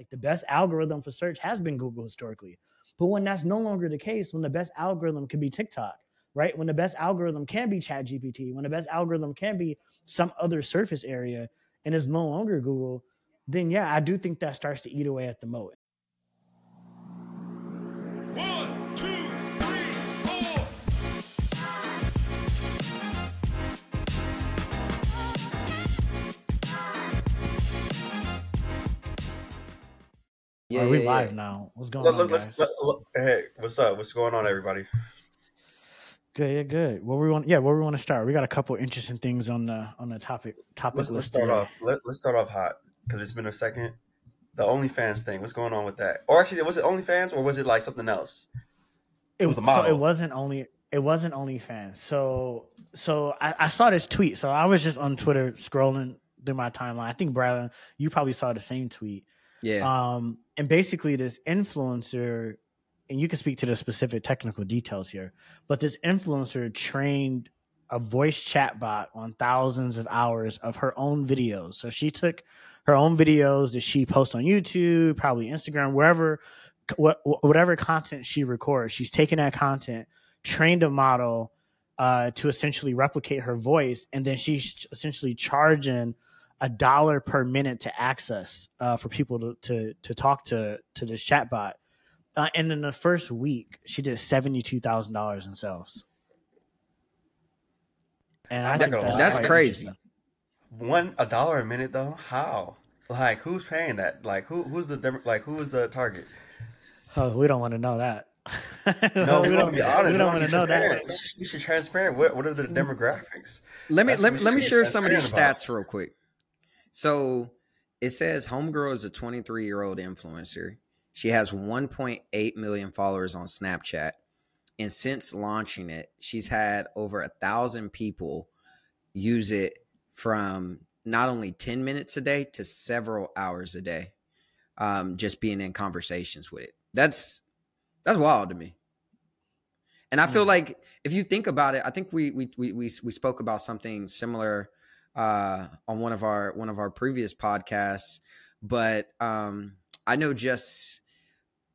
Like the best algorithm for search has been Google historically. But when that's no longer the case, when the best algorithm can be TikTok, right? When the best algorithm can be Chat GPT, when the best algorithm can be some other surface area and is no longer Google, then yeah, I do think that starts to eat away at the moat. Yeah, we live now. What's going Let, on, us guys? let, let- hey, what's up? What's going on, everybody? Good, yeah, good. What we want, yeah, where we want to start? We got a couple interesting things on the on the topic topic Let's, let's start today. off. Let, let's start off hot because it's been a second. The OnlyFans thing. What's going on with that? Or actually, was it OnlyFans or was it like something else? It was a So model. it wasn't only it wasn't OnlyFans. So so I, I saw this tweet. So I was just on Twitter scrolling through my timeline. I think Brad, you probably saw the same tweet. Yeah. Um, and basically, this influencer, and you can speak to the specific technical details here, but this influencer trained a voice chatbot on thousands of hours of her own videos. So she took her own videos that she posts on YouTube, probably Instagram, wherever, what, whatever content she records, she's taken that content, trained a model uh, to essentially replicate her voice, and then she's essentially charging a dollar per minute to access uh, for people to, to to talk to to this chatbot. Uh, and in the first week, she did seventy two thousand dollars in sales. And I I'm think that's. That's crazy. One a dollar a minute though? How? Like who's paying that? Like who? Who's the dem- like who was the target? Oh, we don't want to know that. No, we we don't. want to be honest. we We don't want want to know that. You should, you transparent. What What are the demographics? let me that's let, me- let me share some of these transparent about. stats real quick. So it says Homegirl is a 23 year old influencer. She has 1.8 million followers on Snapchat. And since launching it, she's had over a thousand people use it from not only 10 minutes a day to several hours a day. Um, just being in conversations with it. That's that's wild to me. And I feel Mm. like if you think about it, I think we we we we, we spoke about something similar uh, on one of our one of our previous podcasts, but um, I know just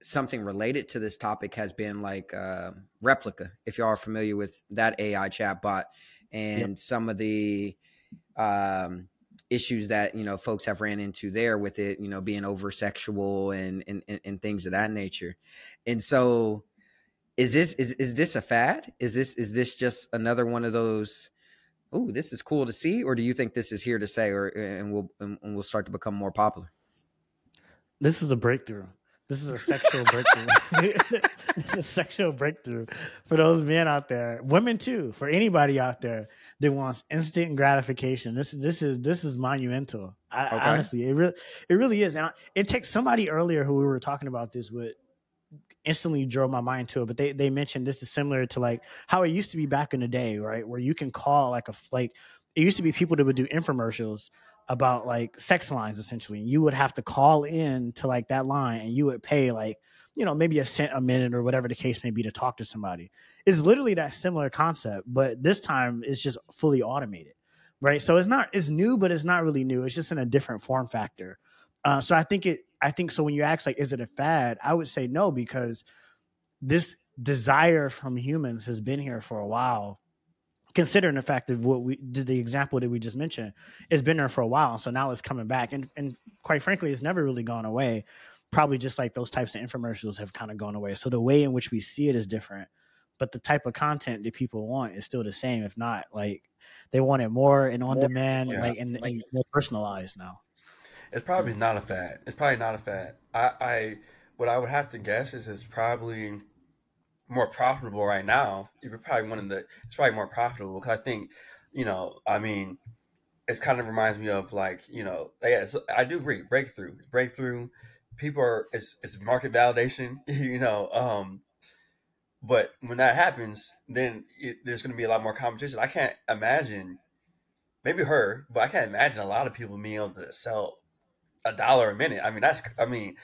something related to this topic has been like uh, Replika. If y'all are familiar with that AI chatbot and some of the um, issues that you know folks have ran into there with it, you know, being over sexual and, and and and things of that nature, and so is this is is this a fad? Is this is this just another one of those? Oh, this is cool to see, or do you think this is here to say, or eh, and will and will start to become more popular? This is a breakthrough. This is a sexual breakthrough. it's a sexual breakthrough for those men out there, women too, for anybody out there that wants instant gratification. This is this is this is monumental. I, Okay. Honestly, it really it really is. And I, it takes somebody earlier who we were talking about this with instantly drove my mind to it. But they they mentioned this is similar to like how it used to be back in the day, right? Where you can call like a like it used to be people that would do infomercials about like sex lines essentially. And you would have to call in to like that line and you would pay like, you know, maybe a cent a minute or whatever the case may be to talk to somebody. It's literally that similar concept, but this time it's just fully automated. Right. So it's not it's new, but it's not really new. It's just in a different form factor. Uh, so I think it I think so when you ask like, is it a fad? I would say no, because this desire from humans has been here for a while considering the fact of what we did the example that we just mentioned it's been there for a while so now it's coming back and and quite frankly it's never really gone away probably just like those types of infomercials have kind of gone away so the way in which we see it is different but the type of content that people want is still the same if not like they want it more and on demand Yeah. like and, and more personalized now It's probably not a fad. It's probably not a fad. I, I what I would have to guess is it's probably more profitable right now. You're probably one of the. It's probably more profitable because I think, you know, I mean, it kind of reminds me of like you know, yeah. It's, I do agree. Breakthrough, breakthrough. People are. It's it's market validation. You know, um, but when that happens, then it, there's going to be a lot more competition. I can't imagine. Maybe her, but I can't imagine a lot of people being able to sell a dollar a minute. I mean, that's I mean,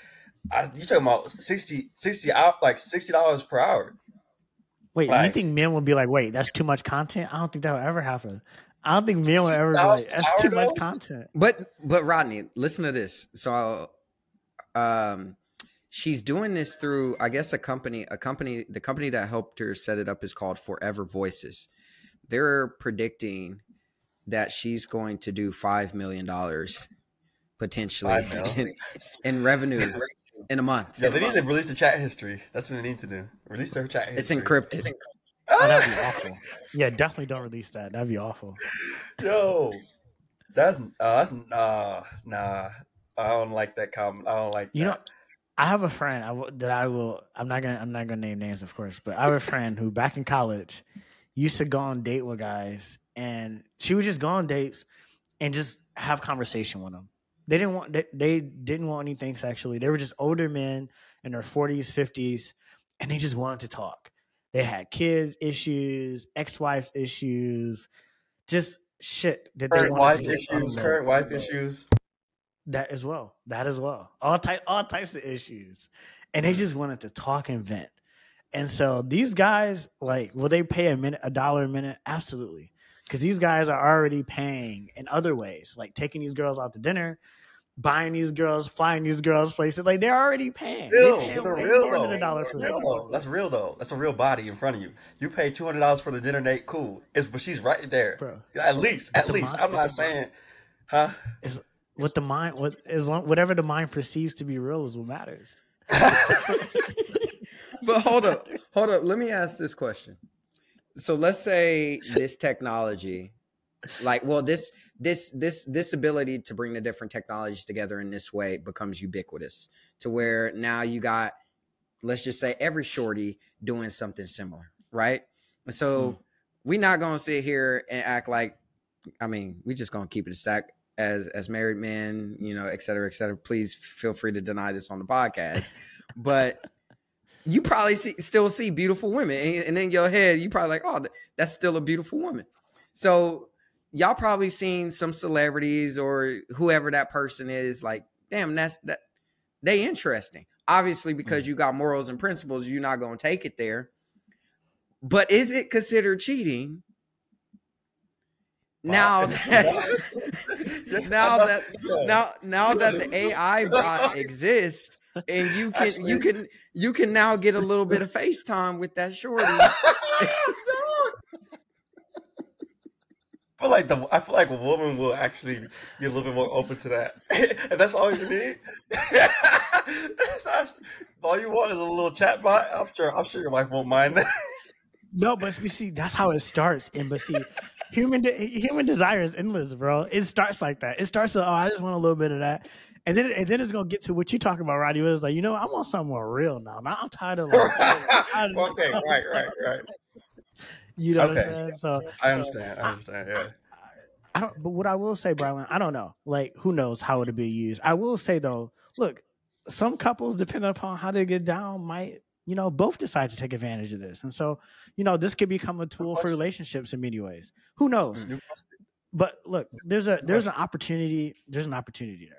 I, you talking about 60, 60 out like sixty dollars per hour. wait you think men would be like wait that's too much content i don't think that will ever happen i don't think men will ever be like that's hour, too much content But but Rodney, listen to this. So Um, she's doing this through, I guess, a company. A company. The company that helped her set it up is called Forever Voices. They're predicting that she's going to do five million dollars potentially in, in revenue in a month. Yeah, they need to release the chat history. That's what they need to do. Release their chat history. It's encrypted. Oh, that'd be awful. Yeah, definitely don't release that. That'd be awful. Yo, that's uh, that's uh, nah. I don't like that comment. I don't like. You know. I have a friend I w- that I will. I'm not gonna. I'm not gonna name names, of course, but I have a friend who back in college used to go on date with guys, and she would just go on dates and just have conversation with them. They didn't want. They, they didn't want anything sexually. They were just older men in their 40s, 50s, and they just wanted to talk. They had kids issues, ex-wives issues, just shit that they current wanted wife issues. Current wife issues. That as well. That as well. All type all types of issues. And they just wanted to talk and vent. And so these guys, like, will they pay a minute a dollar a minute? Absolutely. Because these guys are already paying in other ways, like taking these girls out to dinner, buying these girls, flying these girls places. Like they're already paying. They're paying they're way real more than though. a dollar That's for real though. That's real though. That's a real body in front of you. You pay two hundred dollars for the dinner date, cool. It's but she's right there. Bro. At least, at least. mind- I'm not saying, huh? What the mind what as long whatever the mind perceives to be real is what matters. But hold up, hold up. Let me ask this question. So let's say this technology, like, well, this this this this ability to bring the different technologies together in this way becomes ubiquitous to where now you got, let's just say, every shorty doing something similar, right? And so mm. we're not gonna sit here and act like, I mean, we just gonna keep it a stack as as married men, you know, et cetera, et cetera. Please feel free to deny this on the podcast, but you probably see, still see beautiful women, and, and in your head, you probably like, oh, that's still a beautiful woman. So y'all probably seen some celebrities or whoever that person is, like, damn, that's that they interesting. Obviously, because you got morals and principles, you're not gonna take it there. But is it considered cheating? Now that now that now now that the AI bot exists and you can you can you can now get a little bit of FaceTime with that shorty. I feel like the I feel like a woman will actually be a little bit more open to that. and that's all you need. Actually- all you want is a little chat bot. I'm sure I'm sure your wife won't mind that. No, but we see that's how it starts. And but see, human de- human desire is endless, bro. It starts like that. It starts with, oh, I just want a little bit of that, and then and then it's gonna get to what you talking about, Roddy. Was like, you know, I want something more real now. Now I'm tired of like, I'm tired of- okay, right, right, right. You know what I'm saying? So I understand. I understand. Yeah. I don't. But what I will say, Brylan, I don't know. Like, who knows how it'll be used? I will say though, look, some couples, depending upon how they get down, might you know both decide to take advantage of this, and so you know this could become a tool for relationships in many ways. Who knows? Mm-hmm. But look, there's a there's an opportunity. There's an opportunity there.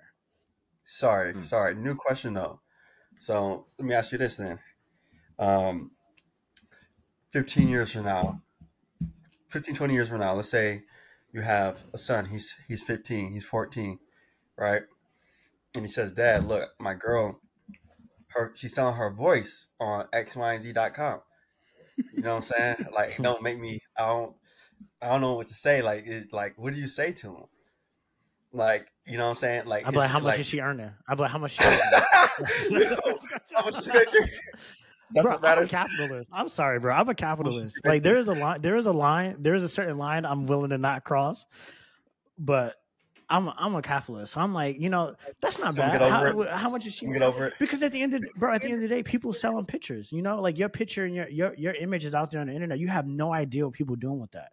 Sorry, Hmm. sorry. New question though. So let me ask you this then. Um, 15 years from now, 15, 20 years from now, let's say you have a son, he's he's 15, he's 14, right? And he says, Dad, look, my girl, her she's selling her voice on xyz.com. You know what I'm saying? Like, don't make me I don't I don't know what to say. Like it, like what do you say to him? Like, you know what I'm saying? Like I'm like, how much like- is she earning? I'm like, how much? She earning? How much is she making? That's bro, what I'm a capitalist. I'm sorry, bro. I'm a capitalist. Like there is a line. There is a line. There is a certain line I'm willing to not cross. But I'm I'm a capitalist. So I'm like, you know, that's not So bad. get over How, how much is she? Get over it. Because at the end of bro, at the end of the day, people selling pictures. You know, like your picture and your your your image is out there on the internet. You have no idea what people doing with that.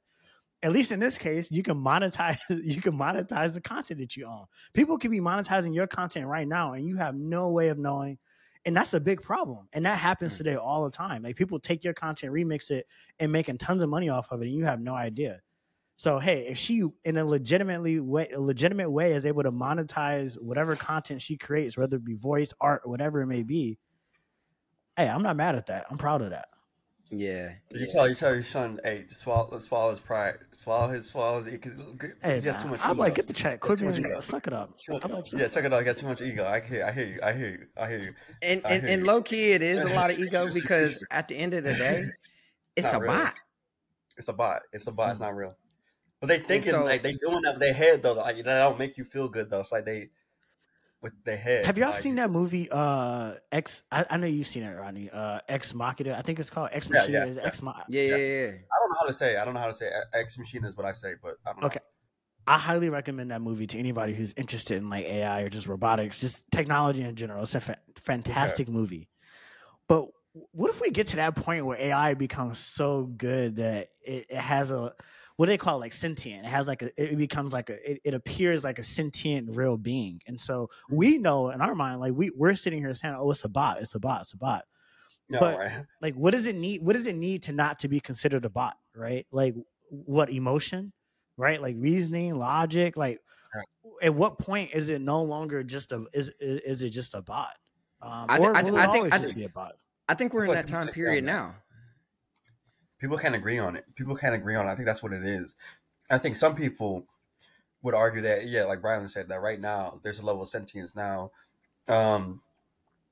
At least in this case, you can monetize. You can monetize the content that you own. People could be monetizing your content right now, and you have no way of knowing. And that's a big problem. And that happens Mm. today all the time. Like people take your content, remix it, and making tons of money off of it, and you have no idea. So hey, if she in a legitimately way, a legitimate way is able to monetize whatever content she creates, whether it be voice, art, whatever it may be, hey, I'm not mad at that. I'm proud of that. Yeah. You yeah. tell you tell your son, hey, swallow swallow his pride, swallow his swallow his. He, can- Hey, he too much. I'm ego. like, get the check. Quit too much being ego. suck it up. I'm like, Yeah, check it out. I got too much ego. I hear, I hear you. I hear you. I hear you. And I and, hear and low key, it is a lot of ego because at the end of the day, it's a really. bot. It's a bot. It's a bot. It's mm. not real. But they thinking so- like they doing that with their head though. Like that don't make you feel good though. It's like they with their head. Have y'all like, seen that movie? Uh, X. I, I know you've seen it, Rodney. Uh, Ex Machina. I think it's called Ex Yeah, Machina. yeah, Is yeah. Ex Ma- Yeah, yeah, yeah. I don't know how to say. It. I don't know how to say. It. Ex machine is what I say, but I don't know. Okay. I highly recommend that movie to anybody who's interested in like AI or just robotics, just technology in general. It's a fa- fantastic movie. But what if we get to that point where AI becomes so good that it, it has a what do they call it? like sentient? It has like a it becomes like a it, it appears like a sentient real being. And so we know in our mind, like we we're sitting here saying, "Oh, it's a bot. It's a bot. It's a bot." No, but- right? like what does it need what does it need to not to be considered a bot right like what emotion right like reasoning logic like at what point is it no longer just a is is, is it just a bot um I thi- or I thi- will I think- I just thi- be a bot I think we're in Like that time period now. People can't agree on it. People can't agree on it. I think that's what it is. I think some people would argue that, yeah, like Brylan said, that right now there's a level of sentience now. Um,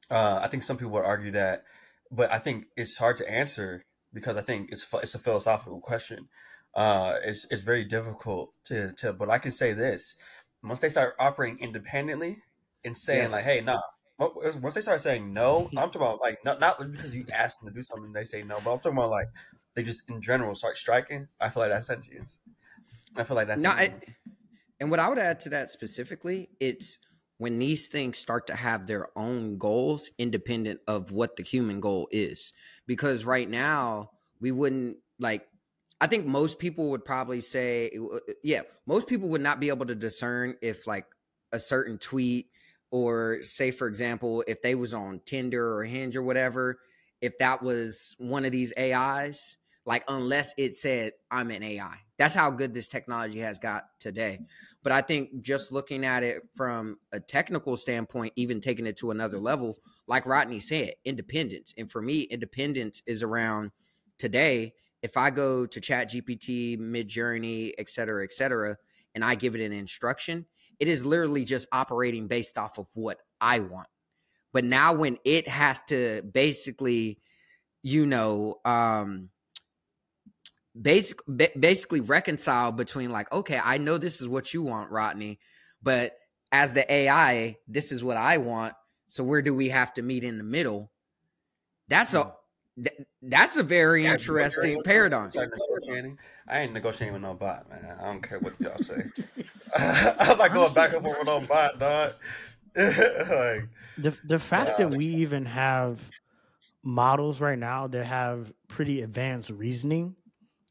uh, I think some people would argue that, but I think it's hard to answer because I think it's it's a philosophical question. Uh, it's it's very difficult to to. But I can say this: once they start operating independently and saying Yes. like, "Hey, nah," once they start saying no, I'm talking about like not not because you ask them to do something and they say no, but I'm talking about like they just in general start striking. I feel like that's sentience. I feel like that's No, I, and what I would add to that specifically, it's when these things start to have their own goals independent of what the human goal is. Because right now, we wouldn't like, I think most people would probably say, uh, uh, yeah, most people would not be able to discern if like a certain tweet or say, for example, if they was on Tinder or Hinge or whatever, if that was one of these AIs, like unless it said I'm an AI. That's how good this technology has got today. But I think just looking at it from a technical standpoint, even taking it to another level, like Rodney said, independence. And for me, independence is around today. If I go to Chat GPT, Mid Journey, et cetera, et cetera, and I give it an instruction, it is literally just operating based off of what I want. But now when it has to basically, you know, um, basic basically reconcile between like okay i know this is what you want rodney but as the ai this is what i want so where do we have to meet in the middle that's a hmm. th- that's a very interesting paradigm I ain't negotiating with no bot, man. I don't care what y'all say. I'm not going back and forth with no bot, dog. like, the the fact Yeah. that we even have models right now that have pretty advanced reasoning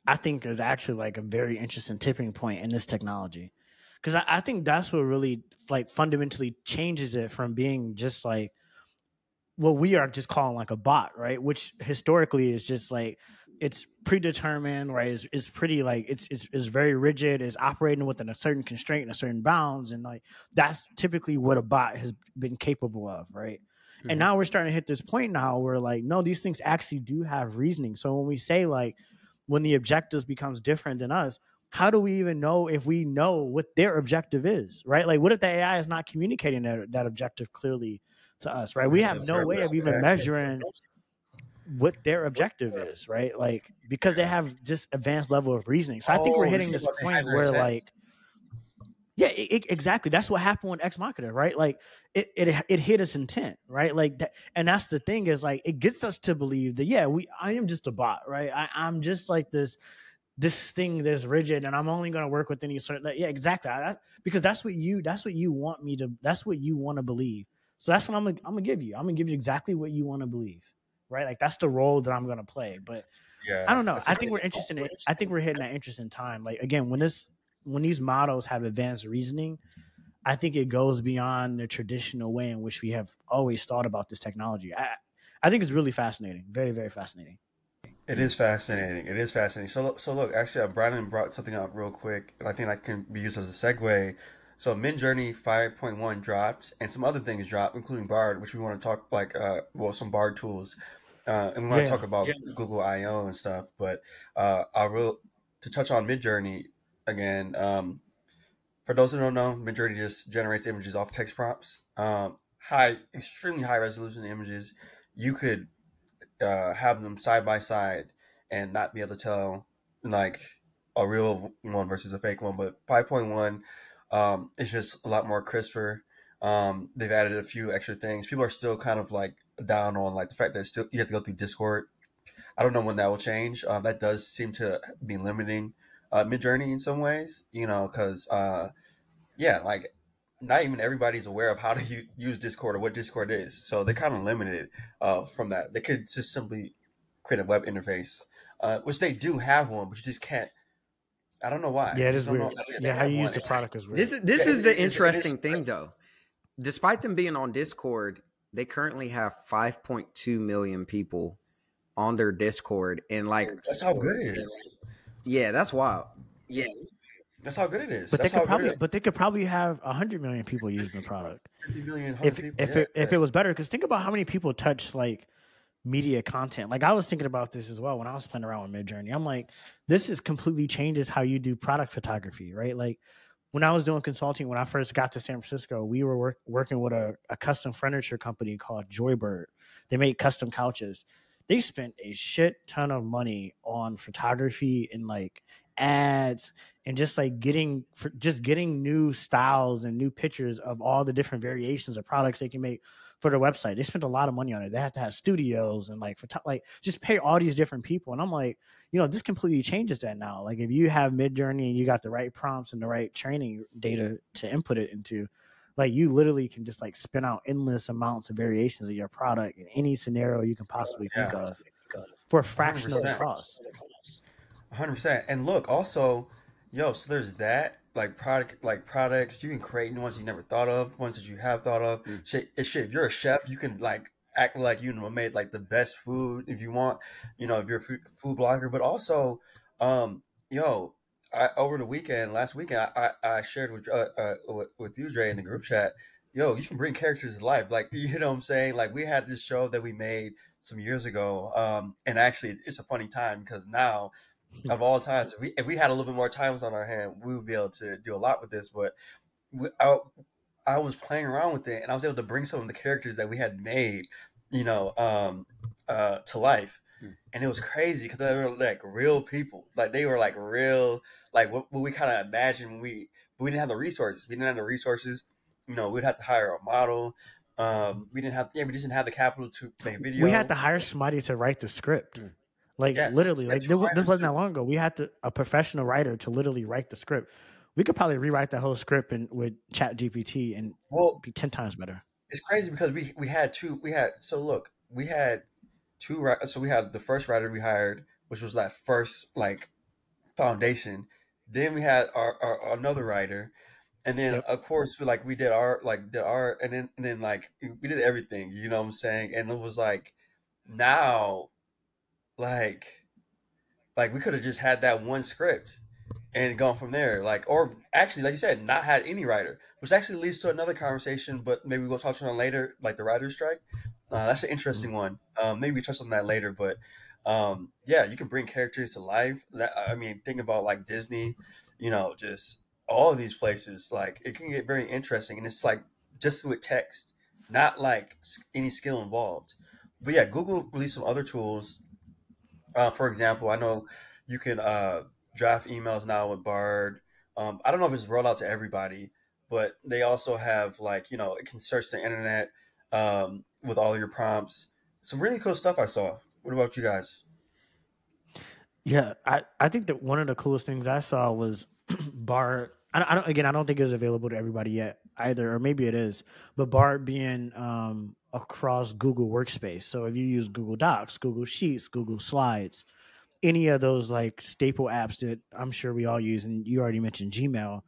i think is actually like a very interesting tipping point in this technology. Because I, I think that's what really like fundamentally changes it from being just like what we are just calling like a bot right? Which historically is just like it's predetermined right? It's, it's pretty like it's, it's it's very rigid. It's operating within a certain constraint and a certain bounds and like that's typically what a bot has been capable of right? Mhm. and now we're starting to hit this point now where like no these things actually do have reasoning. So when we say like when the objectives becomes different than us how do we even know if we know what their objective is right? Like what if the ai is not communicating that, that objective clearly to us right? We have no way of even measuring what their objective is right? Like because they have just advanced level of reasoning. So i think Oh, we're hitting this point where like yeah i i- exactly that's what happened with ex machina right like it, it it hit its intent right like that and that's the thing is like it gets us to believe that yeah we i am just a bot right I, i'm just like this this thing that's rigid and i'm only going to work with any certain like, yeah exactly I, because that's what you that's what you want me to that's what you want to believe so that's what i'm gonna i'm gonna give you i'm gonna give you exactly what you want to believe right like that's the role that i'm gonna play but yeah, I don't know. I think we're interested in. I think we're hitting that interesting time. Like again, when this when these models have advanced reasoning, I think it goes beyond the traditional way in which we have always thought about this technology. I I think it's really fascinating. Very very fascinating. It is fascinating. It is fascinating. So, so look, actually, uh, Brandon brought something up real quick, and I think that can be used as a segue. So, Midjourney 5.1 dropped, and some other things dropped, including Bard, which we want to talk like, uh, well, some Bard tools. uh, and we want to talk about Google I/O and stuff. But uh, I will real to touch on Midjourney again. Um, for those who don't know, Midjourney just generates images off text prompts. Um, high, extremely high resolution images. You could uh, have them side by side and not be able to tell like a real one versus a fake one. But 5.1 um, is just a lot more crisper. Um, they've added a few extra things. People are still kind of like down on like the fact that still you have to go through Discord. I don't know when that will change. Um, that does seem to be limiting uh, Midjourney in some ways, you know, because uh, yeah, like not even everybody's aware of how to u- use Discord or what Discord is, so they're kind of limited uh, from that. They could just simply create a web interface, uh, which they do have one, but you just can't. I don't know why. Yeah, I it just is don't weird. know- Yeah, how you use the product is weird. This is this Yeah, is it- the it is- it is interesting thing, though. Despite them being on Discord, they currently have 5.2 million people on their Discord, and like, That's how good it is. Yeah, that's wild. Yeah, That's how good it is. but they That's how could good probably, but they could probably have hundred million people using the product. 50 million, if people, if yeah, it if it was better because think about how many people touch like media content. Like i was thinking about this as well when i was playing around with midjourney. I'm like this is completely changes how you do product photography right? Like when i was doing consulting when i first got to san francisco we were work, working with a, a custom furniture company called joybird. They made custom couches they spent a shit ton of money on photography and like ads and just like getting just getting new styles and new pictures of all the different variations of products they can make for their website. They spent a lot of money on it. They have to have studios and like for like just pay all these different people. And I'm like, you know, this completely changes that now. Like if you have Midjourney and you got the right prompts and the right training data to input it into, like you literally can just like spin out endless amounts of variations of your product in any scenario you can possibly think of for a fraction of the cost. hundred percent. And look, also, yo, so there's that like product, like products you can create new ones you never thought of, ones that you have thought of. Mm. Shit, if, shit, if you're a chef, you can like act like you know made like the best food if you want. You know, if you're a food, food blogger, but also, um, yo, I, over the weekend, last weekend, I, I, shared with, uh, uh, with with you, Dre, in the group chat. Yo, you can bring characters to life. Like you know what I'm saying. Like we had this show that we made some years ago, um, and actually, it's a funny time because now of all times. If we, if we had a little bit more time on our hand, we would be able to do a lot with this. But we, I, I was playing around with it, and I was able to bring some of the characters that we had made, you know, um, uh, to life. Hmm. And it was crazy because they were like real people, like they were like real, like what, what we kind of imagined we, we didn't have the resources. We didn't have the resources. You know, we'd have to hire a model. Um, we didn't have, yeah, we just didn't have the capital to make a video. We had to hire somebody to write the script. Mm. Like Yes, literally, like this, wa- this writers wasn't too. that long ago. We had to a professional writer to literally write the script. We could probably rewrite the whole script and with Chat GPT and well, be ten times better. it's crazy because we we had two we had so look we had two so we had the first writer we hired which was that first like foundation then we had our, our another writer and then Yep. of course we like we did our like did our and then and then like we did everything you know what i'm saying? And it was like now like like we could have just had that one script and gone from there like or actually like you said not had any writer which actually leads to another conversation but maybe we'll touch on later like the writer's strike. Uh, that's an interesting one. Um, maybe we touch on that later but um, yeah you can bring characters to life. I mean think about like disney you know just all of these places like it can get very interesting and it's like just with text not like any skill involved. But yeah google released some other tools. Uh, for example i know you can uh, draft emails now with bard. Um, i don't know if it's rolled out to everybody but they also have like you know it can search the internet um, with all your prompts. Some really cool stuff i saw what about you guys Yeah, I, I think that one of the coolest things I saw was Bard. I, I don't again. I don't think it's available to everybody yet either, or maybe it is. But Bard being um, across Google Workspace. So if you use Google Docs, Google Sheets, Google Slides, any of those like staple apps that I'm sure we all use, and you already mentioned Gmail.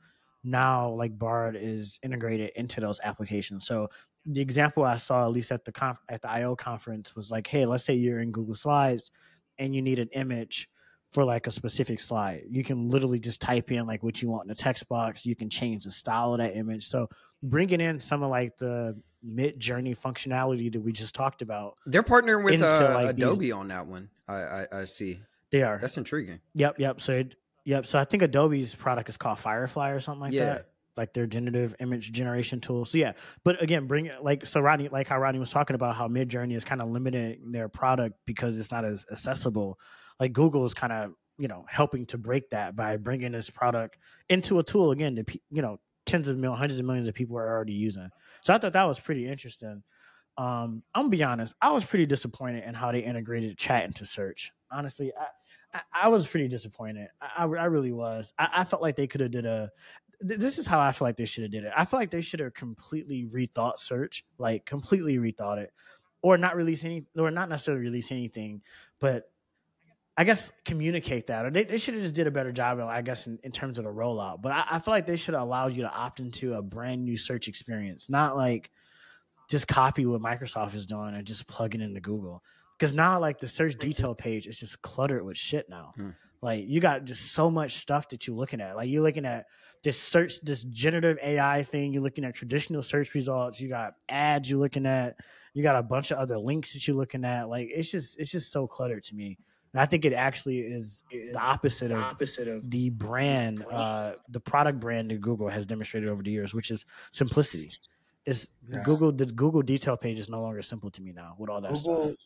Now, like Bard is integrated into those applications. So the example I saw, at least at the conf- at the IO conference, was like, hey, let's say you're in Google Slides and you need an image for like a specific slide. You can literally just type in like what you want in the text box. You can change the style of that image. So bringing in some of like the mid journey functionality that we just talked about. They're partnering with uh, like, these- Adobe on that one. I, I I see. They are. That's intriguing. Yep, yep. So, it, yep. So I think Adobe's product is called Firefly or something like Yeah. that. Like their generative image generation tool. So yeah, but again, bring like so. Rodney, like how Rodney was talking about how Mid Journey is kind of limiting their product because it's not as accessible. Like Google is kind of you know helping to break that by bringing this product into a tool again that pe- you know tens of millions, hundreds of millions of people are already using. So I thought that was pretty interesting. Um, I'm gonna be honest, I was pretty disappointed in how they integrated chat into search. Honestly, I, I, I was pretty disappointed. I, I, I really was. I felt like they could have did a. th- This is how I feel like they should have did it. I feel like they should have completely rethought search, like completely rethought it, or not release any, or not necessarily release anything, but I guess communicate that, or they, they should have just did a better job, I guess, in, in terms of the rollout. But I, I feel like they should have allowed you to opt into a brand new search experience, not like just copy what Microsoft is doing and just plug it into Google. Because now, like the search detail page is just cluttered with shit now. Hmm. Like you got just so much stuff that you're looking at. Like you're looking at this search, this generative AI thing. You're looking at traditional search results. You got ads. You're looking at. You got a bunch of other links that you're looking at. Like it's just it's just so cluttered to me. And I think it actually is the opposite of opposite of the brand, uh, the product brand that Google has demonstrated over the years, which is simplicity. Is Yeah. Google the Google detail page is no longer simple to me now with all that Google stuff.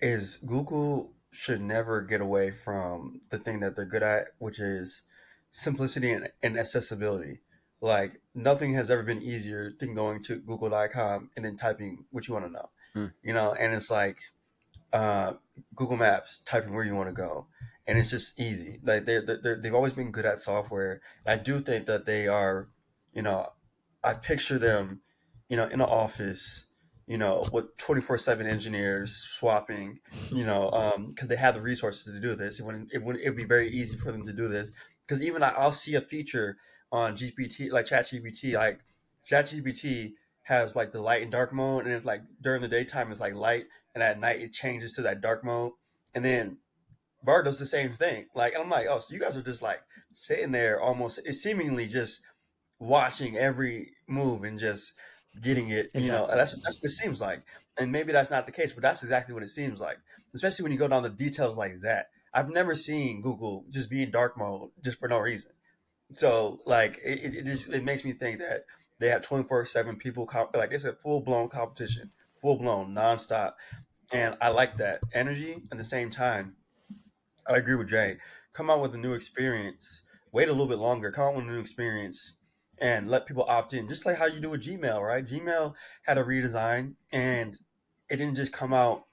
is Google should never get away from the thing that they're good at, which is simplicity and, and accessibility. Like nothing has ever been easier than going to google.com and then typing what you want to know. Hmm. You know, and it's like uh, Google Maps, typing where you want to go. And it's just easy. Like they're, they're, they've always been good at software. And I do think that they are, you know, I picture them, you know, in an office, you know, with 24 7 engineers swapping, you know, um, because they have the resources to do this. It would it would it'd be very easy for them to do this. Because even I, I'll see a feature on GPT, like ChatGPT, like ChatGPT has like the light and dark mode, and it's like during the daytime it's like light, and at night it changes to that dark mode, and then Bard does the same thing. Like, I'm like, oh, so you guys are just like sitting there, almost seemingly just watching every move and just getting it. You know, and that's that's what it seems like. And maybe that's not the case, but that's exactly what it seems like. Especially when you go down the details like that. I've never seen Google just be in dark mode just for no reason. So like it, it, just it makes me think that they have 24 seven people comp- like it's a full blown competition, full blown nonstop, and I like that energy. At the same time, I agree with Jay. Come out with a new experience. Wait a little bit longer. Come out with a new experience and let people opt in, just like how you do with Gmail, right? Gmail had a redesign, and it didn't just come out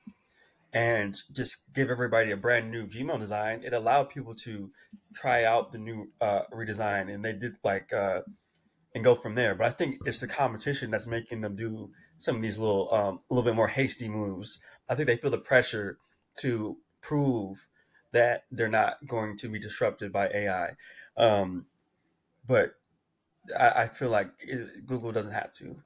and just give everybody a brand new Gmail design. It allowed people to try out the new uh, redesign, and they did like uh, and go from there. But I think it's the competition that's making them do some of these little, um, a little bit more hasty moves. I think they feel the pressure to prove that they're not going to be disrupted by AI. Um, but I, I feel like it, Google doesn't have to.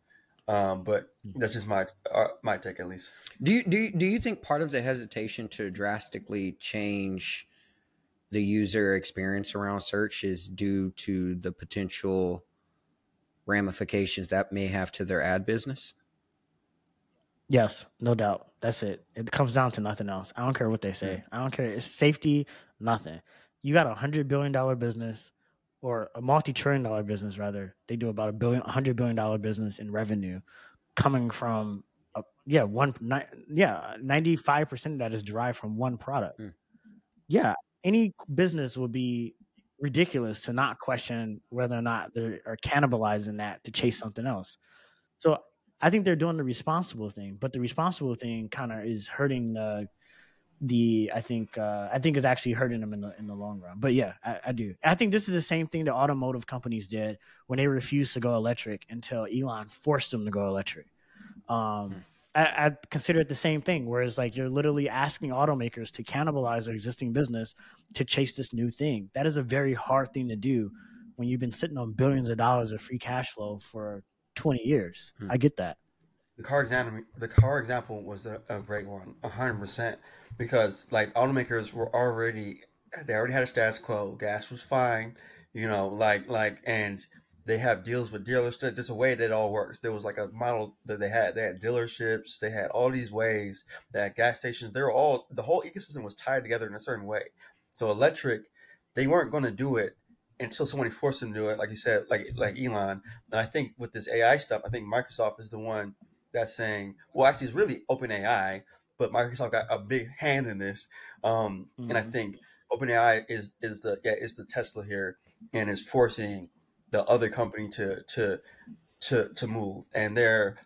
Um, but that's just my uh, my take at least. Do you do you, do you think part of the hesitation to drastically change the user experience around search is due to the potential ramifications that may have to their ad business? Yes, no doubt. That's it. It comes down to nothing else. I don't care what they say. I don't care. It's safety, nothing. You got a hundred billion dollar business or a multi trillion dollar business rather. They do about a billion, a hundred billion dollar business in revenue coming from a, yeah, one ni- yeah, 95% of that is derived from one product. Mm. Yeah, any business would be ridiculous to not question whether or not they are cannibalizing that to chase something else. So I think they're doing the responsible thing, but the responsible thing kind of is hurting the the I think uh, I think it's actually hurting them in the in the long run. But yeah, I, I do. I think this is the same thing that automotive companies did when they refused to go electric until Elon forced them to go electric. Um, I, I consider it the same thing. Whereas like you're literally asking automakers to cannibalize their existing business to chase this new thing. That is a very hard thing to do when you've been sitting on billions of dollars of free cash flow for 20 years. Hmm. I get that. The car example, the car example was a, a great one, hundred percent, because like automakers were already, they already had a status quo. Gas was fine, you know, like like, and they have deals with dealers Just a way that it all works. There was like a model that they had. They had dealerships. They had all these ways. that gas stations. They were all the whole ecosystem was tied together in a certain way. So electric, they weren't going to do it until somebody forced them to do it. Like you said, like like Elon. And I think with this AI stuff, I think Microsoft is the one that's saying, well, actually, it's really Open AI, but Microsoft got a big hand in this. Um, And I Mhm. think OpenAI is is the yeah is the Tesla here and is forcing the other company to to to to move, and they're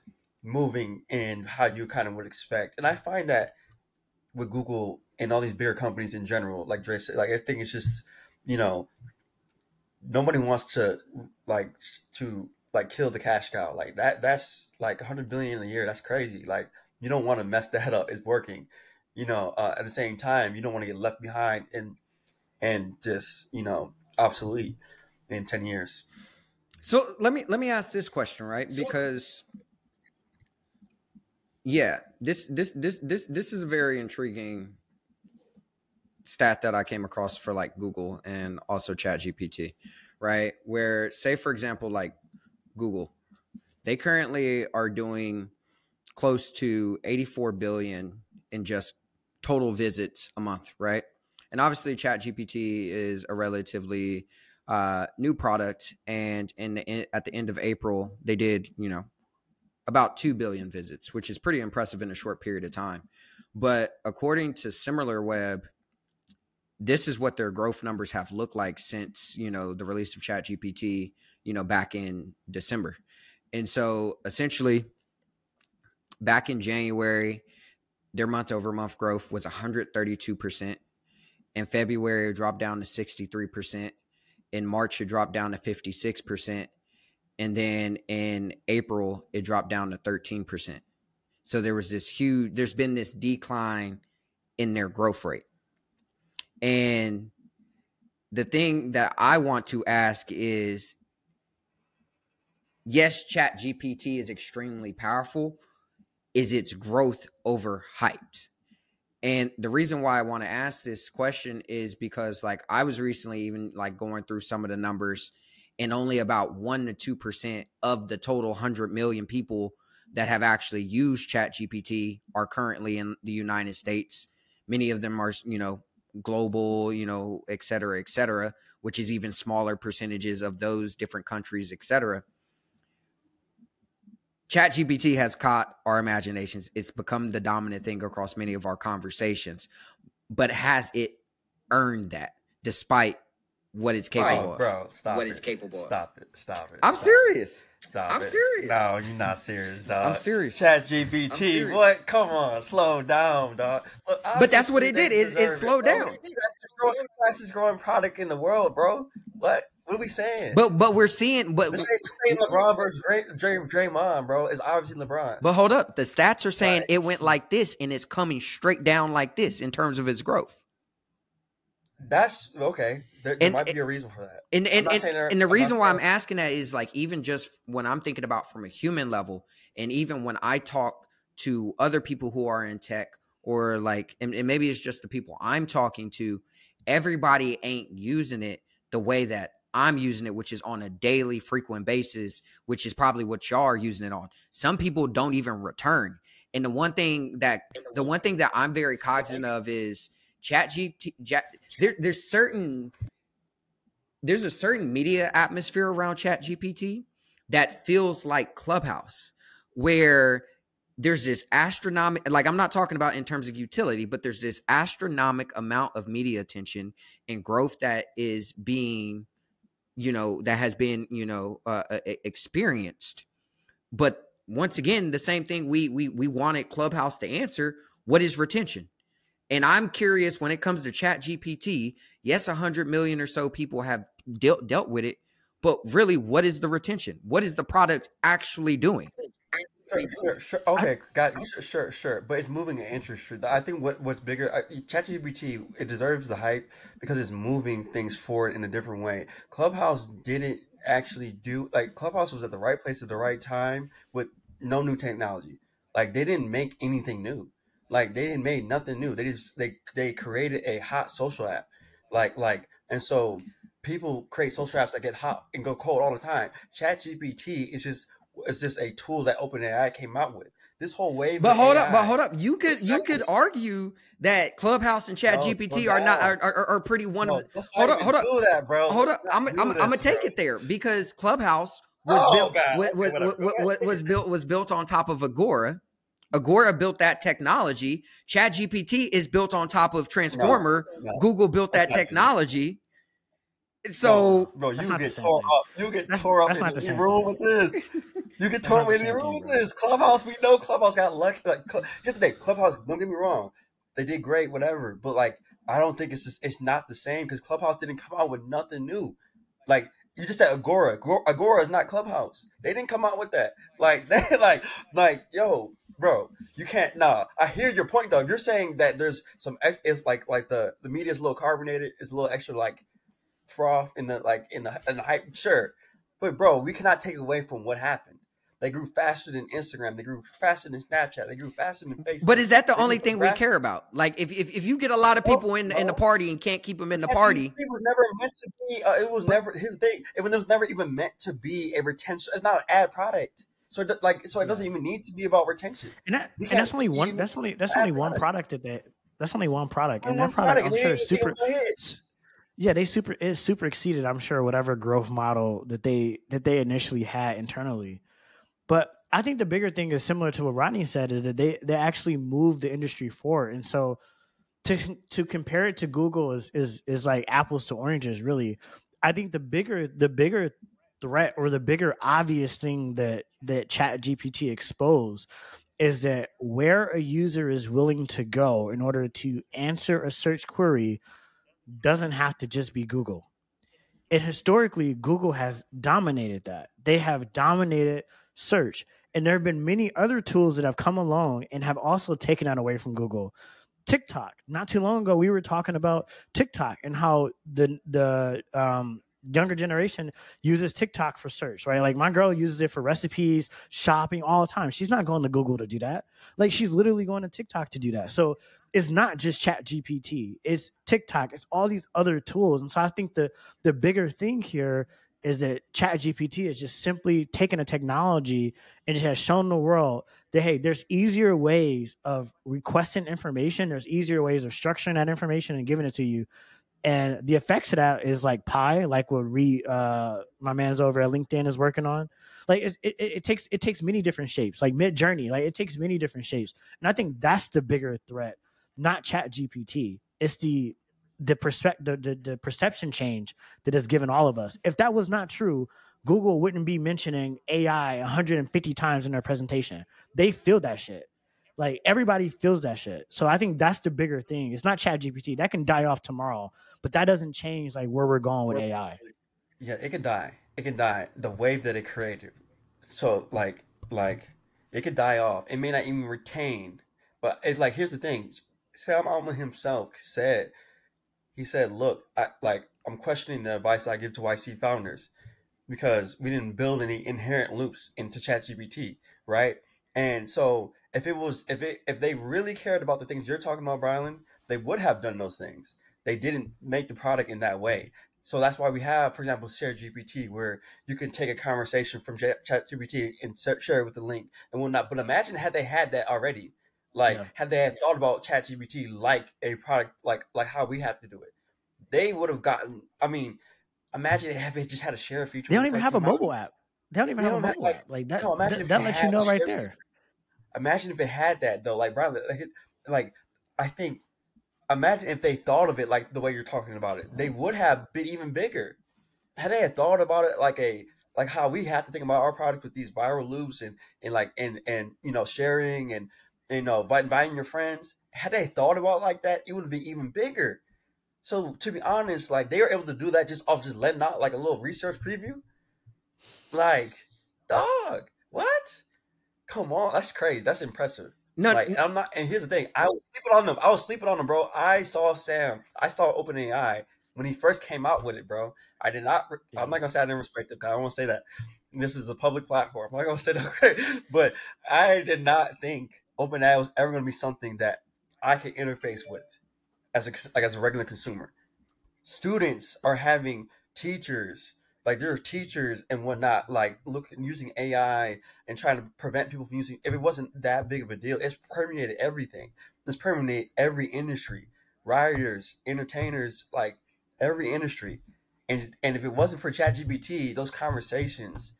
moving in how you kind of would expect. And I find that with Google and all these bigger companies in general, like Dre said, like I think it's just you know nobody wants to like to like kill the cash cow like that. That's like 100 billion a year. That's crazy. Like you don't want to mess that up. It's working. You know, uh, at the same time, you don't want to get left behind and and just you know obsolete in 10 years. So let me let me ask this question, right? Because yeah, this this this this this is a very intriguing stat that I came across for like Google and also ChatGPT, right? Where say for example like Google, they currently are doing close to 84 billion in just total visits a month, right? And obviously ChatGPT is a relatively uh, new product, and in, the, in at the end of April, they did you know about two billion visits, which is pretty impressive in a short period of time. But according to SimilarWeb, this is what their growth numbers have looked like since you know the release of ChatGPT, you know back in December, and so essentially, back in January, their month over month growth was 132 percent. In February, it dropped down to 63 percent in March it dropped down to 56% and then in April it dropped down to 13%. So there was this huge there's been this decline in their growth rate. And the thing that I want to ask is yes, Chat GPT is extremely powerful. Is its growth overhyped? And the reason why I want to ask this question is because like I was recently even like going through some of the numbers and only about 1 to 2% of the total 100 million people that have actually used ChatGPT are currently in the United States. Many of them are, you know, global, you know, et cetera, et cetera, which is even smaller percentages of those different countries, et cetera. ChatGPT has caught our imaginations. It's become the dominant thing across many of our conversations. But has it earned that despite what it's capable Oh, of? bro, stop what it. it's capable of. Stop it. Stop it. I'm Stop serious. It. Stop I'm it. serious. No, you're not serious, dog. I'm serious. Chat GPT. What? Come on, slow down, dog. Look, But that's what it did, is it slowed bro. down. That's the growing, fastest growing product in the world, bro. What? What are we saying? But but we're seeing but this ain't, this ain't LeBron versus Dray, Dray, Draymond, bro. It's obviously LeBron. but hold up. The stats are saying Right. it went like this and it's coming straight down like this in terms of its growth. That's okay. There, there And- might be a reason for that. And and, and, and the I'm reason why I'm asking that is like even just when I'm thinking about from a human level, and even when I talk to other people who are in tech, or like, and, and maybe it's just the people I'm talking to, everybody ain't using it the way that I'm using it, which is on a daily, frequent basis, which is probably what y'all are using it on. Some people don't even return. And the one thing that the one thing that I'm very cognizant of is chat GPT. There, there's certain there's a certain media atmosphere around chat gpt that feels like clubhouse where there's this astronomical like i'm not talking about in terms of utility but there's this astronomic amount of media attention and growth that is being you know that has been you know uh, uh, experienced. But once again the same thing we we we wanted clubhouse to answer what is retention? And i'm curious when it comes to chat gpt yes 100 million or so people have dealt dealt with it but really what is the retention? What is the product actually doing Sure, sure, sure. Okay, got sure, sure, sure. But it's moving an industry. I think what what's bigger, ChatGPT, it deserves the hype because it's moving things forward in a different way. Clubhouse didn't actually do like Clubhouse was at the right place at the right time with no new technology. Like they didn't make anything new. Like they didn't make nothing new. They just they they created a hot social app. Like like and so people create social apps that get hot and go cold all the time. Chat GPT is just is just a tool that OpenAI came out with. This whole wave. But hold up, but hold up. You could you could argue that Clubhouse and Chat No, GPT are not are, are, are pretty one No, of the, hold up, hold up. do that, bro. hold Let's up. I'm I'm, I'm gonna take bro. it there because Clubhouse was Oh, built God. was, Okay, was, was, was built was built on top of Agora. Agora built that technology. Chat GPT is built on top of Transformer. no. Google built that technology. So bro, That's you get tore thing. up. You get That's- tore up that's in not the any same room with this. You get tore up in the room with this. Clubhouse, we know Clubhouse got lucky. Like, Cl- here's the thing, Clubhouse. Don't get me wrong, they did great, whatever. But like, I don't think it's just, it's not the same because Clubhouse didn't come out with nothing new. Like you just said, Agora. Agora- Agora is not Clubhouse. They didn't come out with that. Like they like like yo, bro. You can't. Nah, I hear your point though. You're saying that there's some. It's like like the the media is a little carbonated. It's a little extra like froth in the like in the in the hype. Sure, but bro, we cannot take away from what happened. They grew faster than Instagram. They grew faster than Snapchat. They grew faster than Facebook. But is that the They only grew thing we care about? Like, if if, if you get a lot of No, people in in the party and can't keep them in the ChatGPT party, was never meant to be. Uh, it was never his thing. It was never even meant to be a retention. It's not an ad product. So it, like, so it doesn't even need to be about retention. And that and that's only one. That's only that's only one product. product that they. That's only one product, and One that product, product, I'm sure, is super. even Yeah, they super is super exceeded. I'm sure whatever growth model that they that they initially had internally, but I think the bigger thing is similar to what Rodney said is that they they actually moved the industry forward, and so to to compare it to Google is is is like apples to oranges. Really, I think the bigger the bigger threat or the bigger obvious thing that that Chat GPT exposed is that where a user is willing to go in order to answer a search query doesn't have to just be Google. And historically, Google has dominated that. They have dominated search. And there have been many other tools that have come along and have also taken that away from Google. TikTok. Not too long ago, we were talking about TikTok and how the the um, younger generation uses TikTok for search, right? Like my girl uses it for recipes, shopping all the time. She's not going to Google to do that. Like she's literally going to TikTok to do that. So it's not just Chat GPT, it's TikTok, it's all these other tools. And so I think the the bigger thing here is that Chat GPT is just simply taking a technology and it has shown the world that hey, there's easier ways of requesting information, there's easier ways of structuring that information and giving it to you. And the effects of that is like Pi, like what re uh my man's over at LinkedIn is working on. Like it, it, it takes it takes many different shapes, like Midjourney, like it takes many different shapes. And I think that's the bigger threat, not Chat GPT. It's the the perspective the, the, the perception change that is given all of us. If that was not true, Google wouldn't be mentioning AI 150 times in their presentation. They feel that shit. Like everybody feels that shit. So I think that's the bigger thing. It's not Chat GPT. That can die off tomorrow, but that doesn't change like where we're going with AI. Yeah, it can die. It can die. The wave that it created. So like like it could die off. It may not even retain. But it's like here's the thing. Sam Altman himself said he said, "Look, I like I'm questioning the advice I give to YC founders because we didn't build any inherent loops into ChatGPT, right? And so if it was if it if they really cared about the things you're talking about, Brylan, they would have done those things. They didn't make the product in that way. So that's why we have, for example, Share GPT, where you can take a conversation from Chat GPT and share it with the link and whatnot. But imagine had they had that already, like Yeah. had they had thought about Chat GPT like a product, like like how we have to do it, they would have gotten. I mean, imagine if they just had a share feature. They don't even have a mobile app. They don't even They have a don't have, mobile like- app. Like that. no, imagine that, if that lets you know right there. Imagine if it had that though, like Brylan, like, like I think, imagine if they thought of it like the way you're talking about it, they would have been even bigger. Had they had thought about it like a like how we have to think about our product with these viral loops and and like and and you know sharing and you know invite- inviting your friends. Had they thought about it like that, it would be even bigger. So to be honest, like they were able to do that just off just letting out like a little research preview. Like, dog, what? Come on, that's crazy. That's impressive. no, Like, I'm not. And here's the thing: I was sleeping on them. I was sleeping on them, bro. I saw Sam. I saw OpenAI when he first came out with it, bro. I did not. I'm not gonna say I didn't respect it. I won't say that. This is a public platform. I'm not gonna say that. but I did not think OpenAI was ever gonna be something that I could interface with as a like as a regular consumer. Students are having teachers, like there are teachers and whatnot, like looking using AI and trying to prevent people from using. If it wasn't that big of a deal, it's permeated everything. It's permeated every industry, writers, entertainers, like every industry. And and if it wasn't for ChatGPT, those conversations,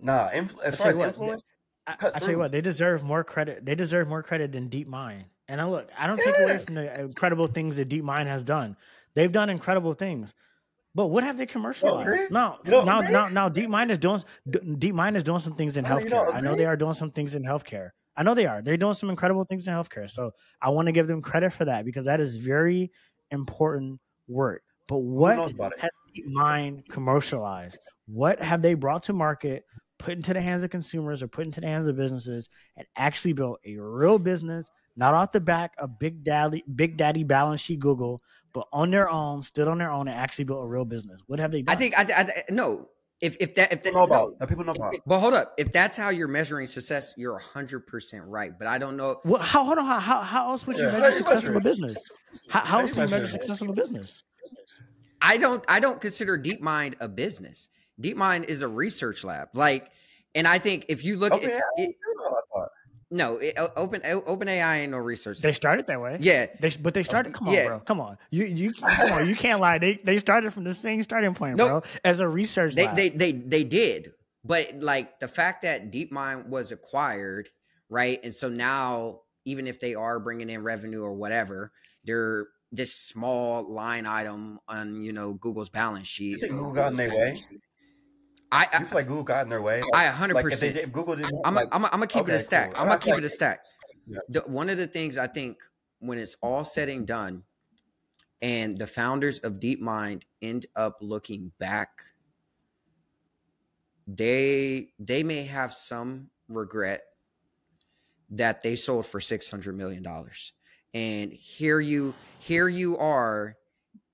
nah. Influ- as far as influence, I, tell you what, they deserve more credit. They deserve more credit than Deep Mind. And I look, I don't take away from the incredible things that Deep Mind has done. They've done incredible things. But what have they commercialized? No, You don't now, now, now, DeepMind is doing D- DeepMind is doing some things in healthcare. I know they are doing some things in healthcare. I know they are. They're doing some incredible things in healthcare. So I want to give them credit for that because that is very important work. But what knows about it? has DeepMind commercialized? What have they brought to market, put into the hands of consumers or put into the hands of businesses, and actually built a real business, not off the back of Big Daddy, Big Daddy balance sheet Google, but on their own, stood on their own, and actually built a real business? What have they done? I think I, I no. If if that if that, People know about no. that. People know about. But hold up, if that's how you're measuring success, you're hundred percent right. But I don't know. Well, how hold on? How, how, how else would you Yeah, how measure you success measure of a business? How, how How else you do you measure measure success of a business? I don't I don't consider DeepMind a business. DeepMind is a research lab. Like, and I think if you look Okay, at it, you know, I thought. no, it, open open AI ain't no research. They started that way. yeah, They, but they started. Come on, Yeah. bro. Come on. You you come on. You can't lie. They they started from the same starting point, No. bro. As a research they lab. they they they did, but like the fact that DeepMind was acquired, right? And so now, even if they are bringing in revenue or whatever, they're this small line item on you know Google's balance You sheet. think Google got in their way? I You feel like Google got in their way? I 100. Like percent did, Google didn't. I'm like, I'm I'm gonna keep it a stack. cool. I'm gonna keep like it a stack. Yeah. The, one of the things I think when it's all said and done, and the founders of DeepMind end up looking back, they they may have some regret that they sold for six hundred million dollars. And here you here you are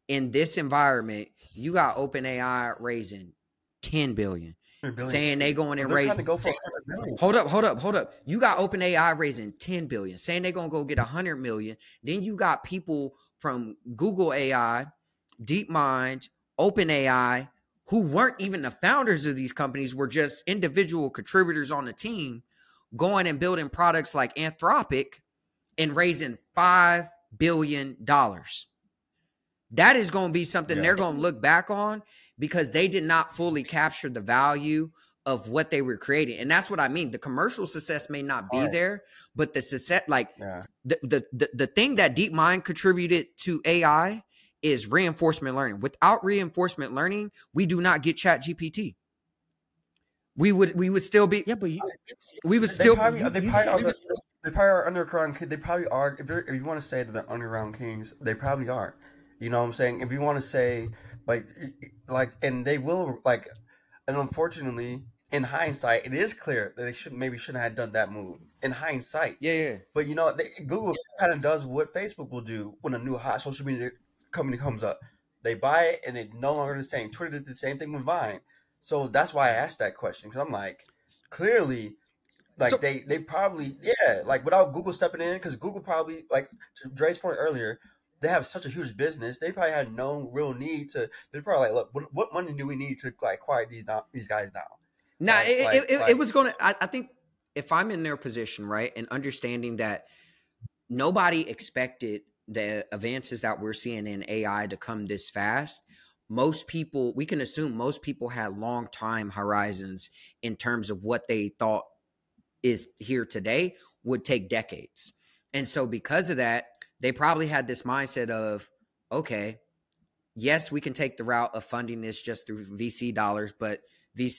in this environment. You got OpenAI raising ten billion, billion. saying they going and raise go for 100 million. Hold up, hold up, hold up. You got OpenAI raising 10 billion, saying they're gonna go get 100 million. Then you got people from Google AI, DeepMind, OpenAI, who weren't even the founders of these companies, were just individual contributors on the team, going and building products like Anthropic and raising five billion dollars. That is going to be something Yeah. they're going to look back on because they did not fully capture the value of what they were creating. And that's what I mean. The commercial success may not be Right. there, but the success, like Yeah. the, the the the thing that DeepMind contributed to AI is reinforcement learning. Without reinforcement learning, we do not get Chat GPT. We would we would still be yeah, but you, we would They still probably, you- they you- probably are. The, they probably are underground. They probably are. If, you're- if you want to say that they're underground kings, they probably are. You know what I'm saying? If you want to say like, like, and they will like, and unfortunately, in hindsight, it is clear that they should maybe shouldn't have done that move. In hindsight, yeah yeah But you know, they, Google kind of does what Facebook will do when a new hot social media company comes up. They buy it and it's no longer the same. Twitter did the same thing with Vine. So that's why I asked that question because I'm like, clearly, like So- they they probably yeah, like without Google stepping in because Google probably like to Dre's point earlier, they have such a huge business. They probably had no real need to. They're probably like, look, what, what money do we need to like quiet these now these guys down? Nah, Like- it, like- it, like- it was gonna. I, I think if I'm in their position, right, and understanding that nobody expected the advances that we're seeing in AI to come this fast. Most people, we can assume most people had long time horizons in terms of what they thought is here today would take decades. And so, because of that, they probably had this mindset of, okay, yes, we can take the route of funding this just through VC dollars, but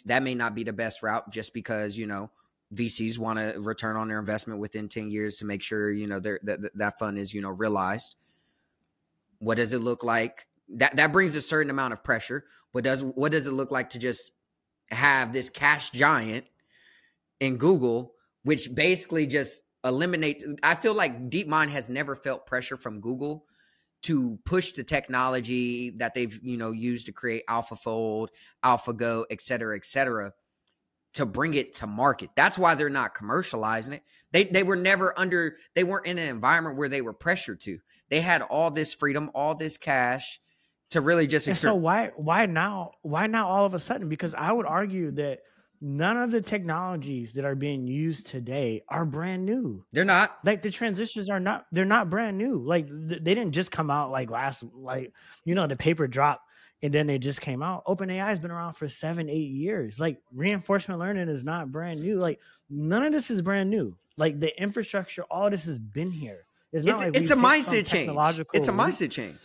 that may not be the best route just because, you know, VCs want to return on their investment within 10 years to make sure, you know, that, that fund is, you know, realized. What does it look like? That, that brings a certain amount of pressure. What does, what does it look like to just have this cash giant in Google, which basically just eliminates. I feel like DeepMind has never felt pressure from Google to push the technology that they've you know used to create AlphaFold, AlphaGo, et cetera, et cetera, to bring it to market. That's why they're not commercializing it. They they were never under. They weren't in an environment where they were pressured to. They had all this freedom, all this cash to really just And so why why now why now all of a sudden? Because I would argue that none of the technologies that are being used today are brand new. They're not. Like the transitions are not they're not brand new. Like th- they didn't just come out like last like you know the paper dropped and then they just came out. OpenAI has been around for seven eight years. Like reinforcement learning is not brand new. Like none of this is brand new. Like the infrastructure, all this has been here. It's not It's, like it's a mindset change. It's a mindset change.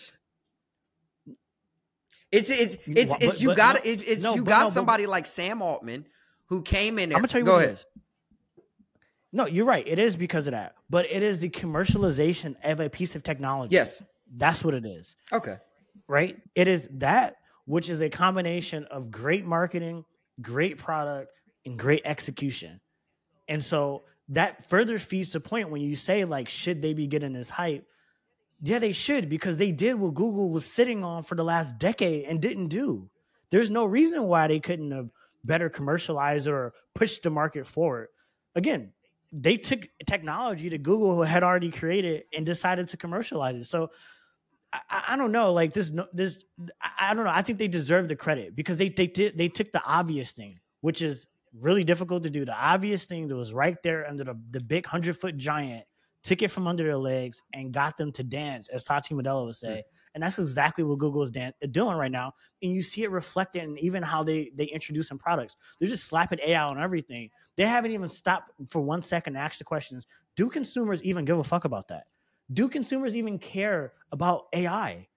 It's it's it's, but- it's you got no- it's, it's no, you got no, but- somebody like Sam Altman who came in there. I'm gonna tell you Go what it ahead. is. No, you're right. It is because of that, but it is the commercialization of a piece of technology. Yes. that's what it is. Okay. Right? It is that which is a combination of great marketing, great product, and great execution. And so that further feeds the point when you say like, should they be getting this hype? Yeah, they should because they did what Google was sitting on for the last decade and didn't do. There's no reason why they couldn't have better commercialized or pushed the market forward. Again, they took technology that Google had already created and decided to commercialize it. So I- I, don't know, like this, this, I don't know. I think they deserve the credit because they they did they took the obvious thing, which is really difficult to do. The obvious thing that was right there under the, the big hundred foot giant, took it from under their legs and got them to dance, as Satya Nadella would say. Hmm. And that's exactly what Google is dan- doing right now. And you see it reflected in even how they they introduce some products. They're just slapping AI on everything. They haven't even stopped for one second to ask the questions: Do consumers even give a fuck about that? Do consumers even care about AI?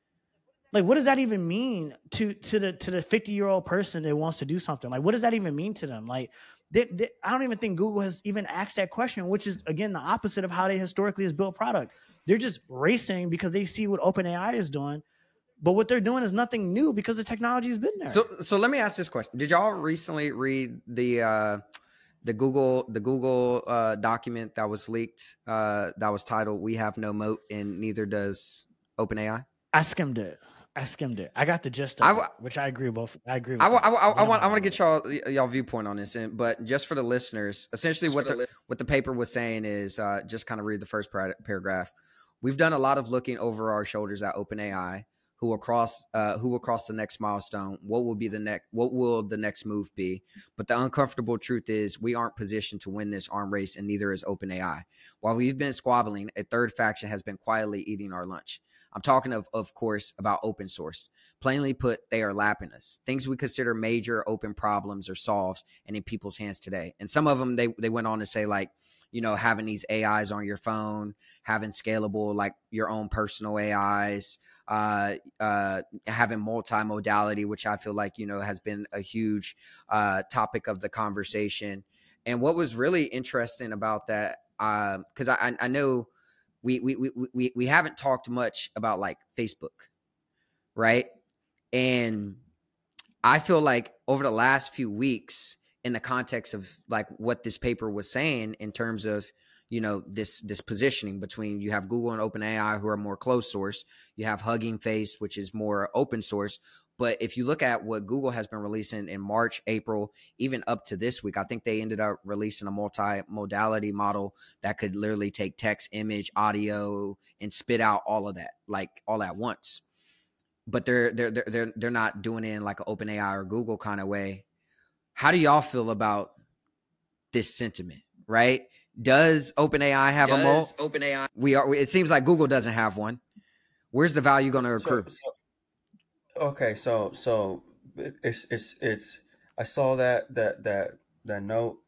Like, what does that even mean to to the to the fifty year old person that wants to do something? Like, what does that even mean to them? Like, they, they- I don't even think Google has even asked that question, which is again the opposite of how they historically has built product. They're just racing because they see what OpenAI is doing, but what they're doing is nothing new because the technology has been there. So so let me ask this question: Did y'all recently read the uh, the Google the Google uh, document that was leaked uh, that was titled "We have no moat and neither does OpenAI"? I skimmed it. I skimmed it. I got the gist of I it, which I agree both. I agree. With I, wa- I, wa- I, that. I want I want to get y'all y'all viewpoint on this, and, but just for the listeners, essentially what the what the paper was saying is uh, just kind of read the first par- paragraph. We've done a lot of looking over our shoulders at OpenAI, who will cross uh, who will cross the next milestone. What will be the next? What will the next move be? But the uncomfortable truth is, we aren't positioned to win this arm race, and neither is OpenAI. While we've been squabbling, a third faction has been quietly eating our lunch. I'm talking of, of course, about open source. Plainly put, they are lapping us. Things we consider major open problems are solved and in people's hands today. And some of them, they they went on to say like, you know, having these AIs on your phone, having scalable like your own personal AIs, uh, uh, having multimodality, which I feel like you know has been a huge uh, topic of the conversation. And what was really interesting about that, because I, I I know we we, we we we haven't talked much about like Facebook, right? And I feel like over the last few weeks, in the context of like what this paper was saying in terms of you know this this positioning between you have Google and OpenAI who are more closed source, you have Hugging Face which is more open source. But if you look at what Google has been releasing in March, April, even up to this week, I think they ended up releasing a multi-modality model that could literally take text, image, audio, and spit out all of that, like all at once. But they're they're they're they're, not doing it in like an OpenAI or Google kind of way. How do y'all feel about this sentiment? Right? Does OpenAI have a moat? OpenAI. We are. It seems like Google doesn't have one. Where's the value going to accrue? So, so, okay, so so it's it's it's I saw that that that that note,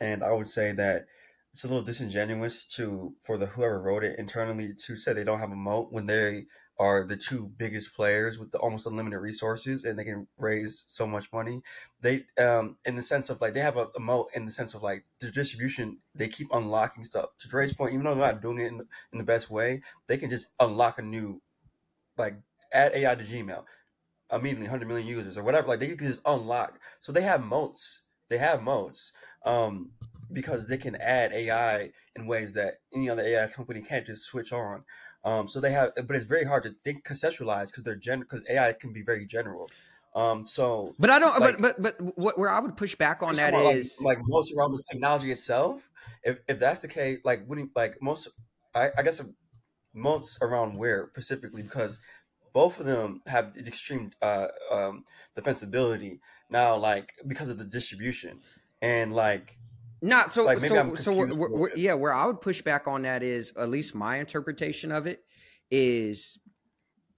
and I would say that it's a little disingenuous to for the whoever wrote it internally to say they don't have a moat when they are the two biggest players with the almost unlimited resources and they can raise so much money. They um in the sense of like they have a, a moat in the sense of like the distribution. They keep unlocking stuff. To Dre's point, even though they're not doing it in, in the best way, they can just unlock a new like add AI to Gmail immediately 100 million users or whatever like they can just unlock so they have moats they have moats um because they can add AI in ways that any other AI company can't just switch on um so they have but it's very hard to think conceptualize because they're gen because AI can be very general um so But I don't. like- but but but what, where I would push back on that is like, like moats around the technology itself. If if that's the case, like wouldn't like most, I, I guess moats around where specifically because both of them have extreme uh, um, defensibility now, like because of the distribution and like Not so. Like, so so we're, we're, yeah. Where I would push back on that is at least my interpretation of it is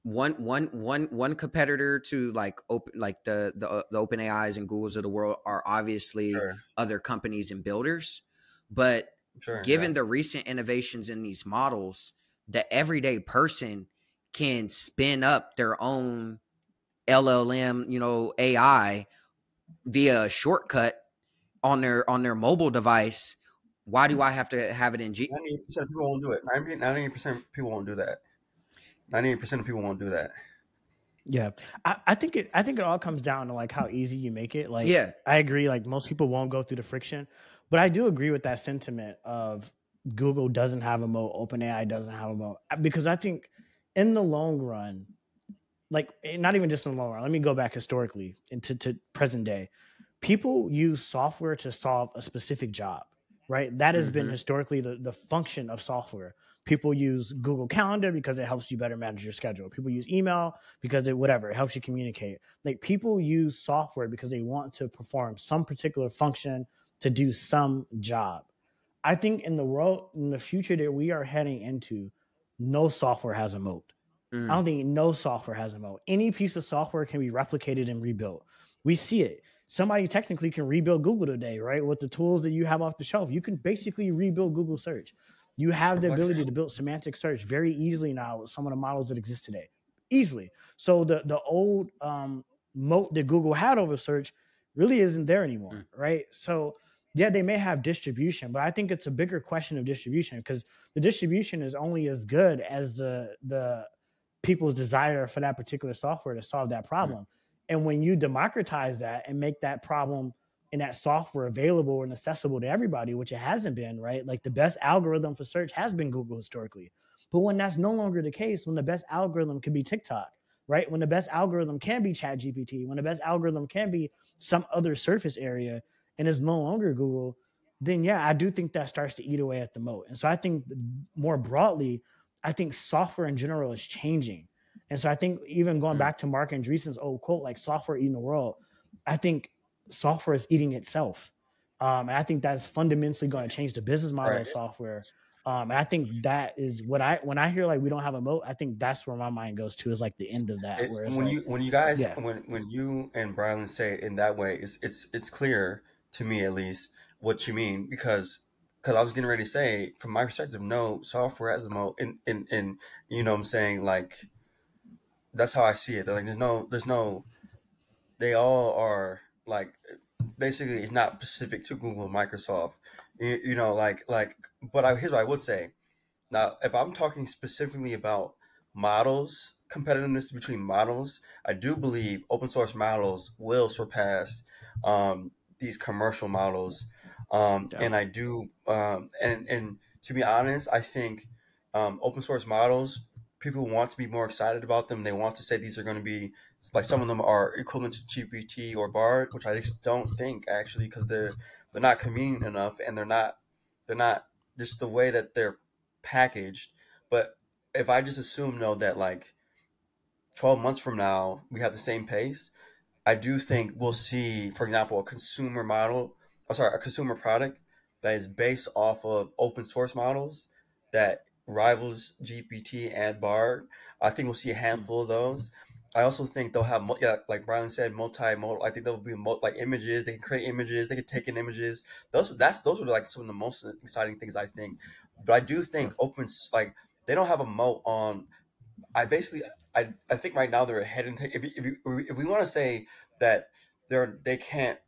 one one one one competitor to like open like the the uh, the open AIs and Googles of the world are obviously sure, other companies and builders, but sure, given the recent innovations in these models, the everyday person can spin up their own LLM, you know, AI via a shortcut on their on their mobile device. Why do I have to have it in G? ninety-eight percent of people won't do it. Ninety-eight percent of people won't do that. Ninety-eight percent of people won't do that. Yeah, I, I think it. I think it all comes down to like how easy you make it. Like, Yeah. I agree. Like most people won't go through the friction, but I do agree with that sentiment of Google doesn't have a moat, OpenAI doesn't have a moat, Uh, because I think in the long run, like eh, not even just in the long run. Let me go back historically into to present day. People use software to solve a specific job, right? That has been Mhm. historically the the function of software. People use Google Calendar because it helps you better manage your schedule. People use email because it whatever it helps you communicate. Like people use software because they want to perform some particular function to do some job. I think in the world in the future that we are heading into, no software has a moat. Mm. I don't think no software has a moat. Any piece of software can be replicated and rebuilt. We see it. Somebody technically can rebuild Google today, right? With the tools that you have off the shelf, you can basically rebuild Google search. You have the ability to build semantic search very easily now with some of the models that exist today. Easily. So the the old um, moat that Google had over search really isn't there anymore, Mm. right? So yeah, they may have distribution, but I think it's a bigger question of distribution because the distribution is only as good as the the people's desire for that particular software to solve that problem. And when you democratize that and make that problem and that software available and accessible to everybody, which it hasn't been, right? Like the best algorithm for search has been Google historically. But when that's no longer the case, when the best algorithm could be TikTok, right? When the best algorithm can be ChatGPT, when the best algorithm can be some other surface area and is no longer Google, then yeah, I do think that starts to eat away at the moat. And so I think more broadly, I think software in general is changing. And so I think even going Mm. back to Marc Andreessen's old quote, like software eating the world, I think software is eating itself. Um, and I think that's fundamentally going to change the business model of software. Um, and I think that is what I when I hear like we don't have a moat, I think that's where my mind goes to is like the end of that. It- when like, you when you guys Yeah. when when you and Brylan say it in that way, it's it's it's clear to me at least what you mean because because I was getting ready to say from my perspective, no software has a moat, and and and you know what I'm saying like that's how I see it. Like there's no there's no they all are like basically it's not specific to Google and Microsoft. You, you know like like but I, here's what I would say. Now if I'm talking specifically about models competitiveness between models i do believe open source models will surpass um, these commercial models um, and i do um, and and to be honest i think um, open source models people want to be more excited about them. They want to say these are going to be like some of them are equivalent to gpt or bard which i just don't think actually because they're they're not convenient enough and they're not they're not just the way that they're packaged. But if I just assume though that like 12 months from now we have the same pace, I do think we'll see, for example, a consumer model, I'm sorry, a consumer product that is based off of open source models that rivals GPT and Bard. I think we'll see a hmm. handful of those. I also think they'll have, yeah, like Brylan said, multimodal. I think there'll be mul- like images. They can create images. They can take in images. Those that's those are like some of the most exciting things I think. But I do think open like they don't have a moat on. I basically I I think right now they're ahead and if if, if we want to say that they're they can't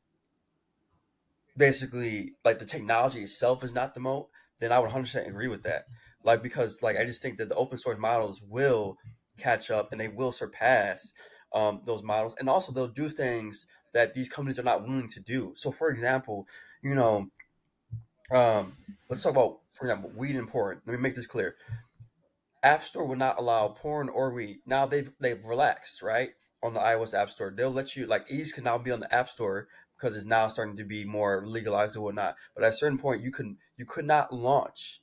basically like the technology itself is not the moat, then I would 100% agree with that. Like because like I just think that the open source models will catch up and they will surpass um, those models, and also they'll do things that these companies are not willing to do. So, for example, you know, um, let's talk about, for example, weed and porn. Let me make this clear. App Store will not allow porn or weed. Now they've they've relaxed, right? On the iOS App Store, they'll let you like ease can now be on the App Store because it's now starting to be more legalized and whatnot. But at a certain point, you can you could not launch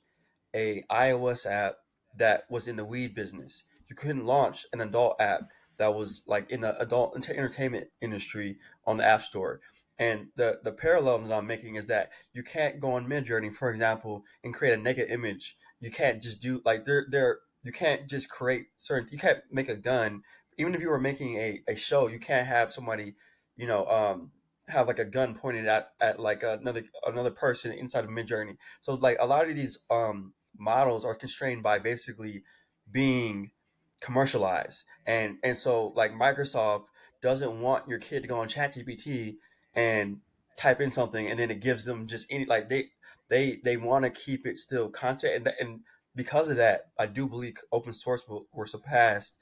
a iOS app that was in the weed business. you couldn't launch an adult app that was like in the adult ent- entertainment industry on the App Store. And the the parallel that I'm making is that you can't go on Midjourney, for example, and create a naked image. You can't just do like there there you can't just create certain you can't make a gun. Even if you were making a, a show, you can't have somebody, you know, um have like a gun pointed at, at like another another person inside of Midjourney. So like a lot of these um models are constrained by basically being commercialized. And and so like Microsoft doesn't want your kid to go on ChatGPT and type in something and then it gives them just any like they they they want to keep it still content and, and because of that i do believe open source will, will surpass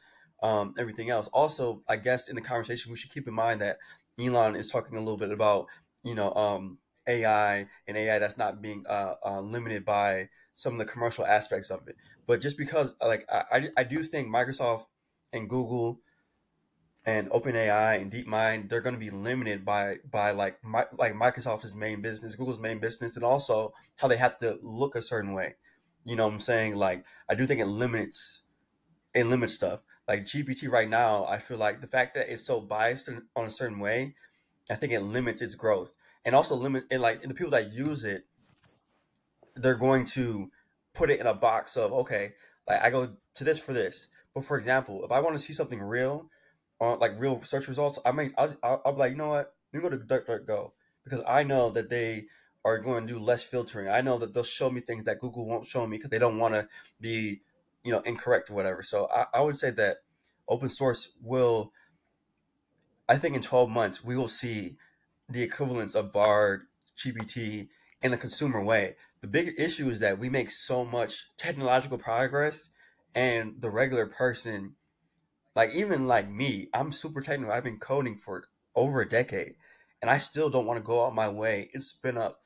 um, everything else also i guess in the conversation we should keep in mind that elon is talking a little bit about you know um, ai and ai that's not being uh, uh, limited by some of the commercial aspects of it but just because like i, I, do think microsoft and google and OpenAI and DeepMind, they're going to be limited by by like my, like Microsoft's main business, Google's main business, and also how they have to look a certain way. You know what I'm saying? Like I do think it limits it limits stuff. Like GPT right now, I feel like the fact that it's so biased on a certain way, I think it limits its growth, and also limit and like and the people that use it, they're going to put it in a box of okay, like I go to this for this. But for example, if I want to see something real on like real search results, I may I'll, I'll, I'll be like, you know what? Let me go to DuckDuckGo because I know that they are going to do less filtering. I know that they'll show me things that Google won't show me because they don't want to be, you know, incorrect or whatever. So I, I would say that open source will. I think in 12 months we will see the equivalence of Bard, GPT in a consumer way. The big issue is that we make so much technological progress, and the regular person like even like me, I'm super technical. I've been coding for over a decade, and I still don't want to go out my way and spin up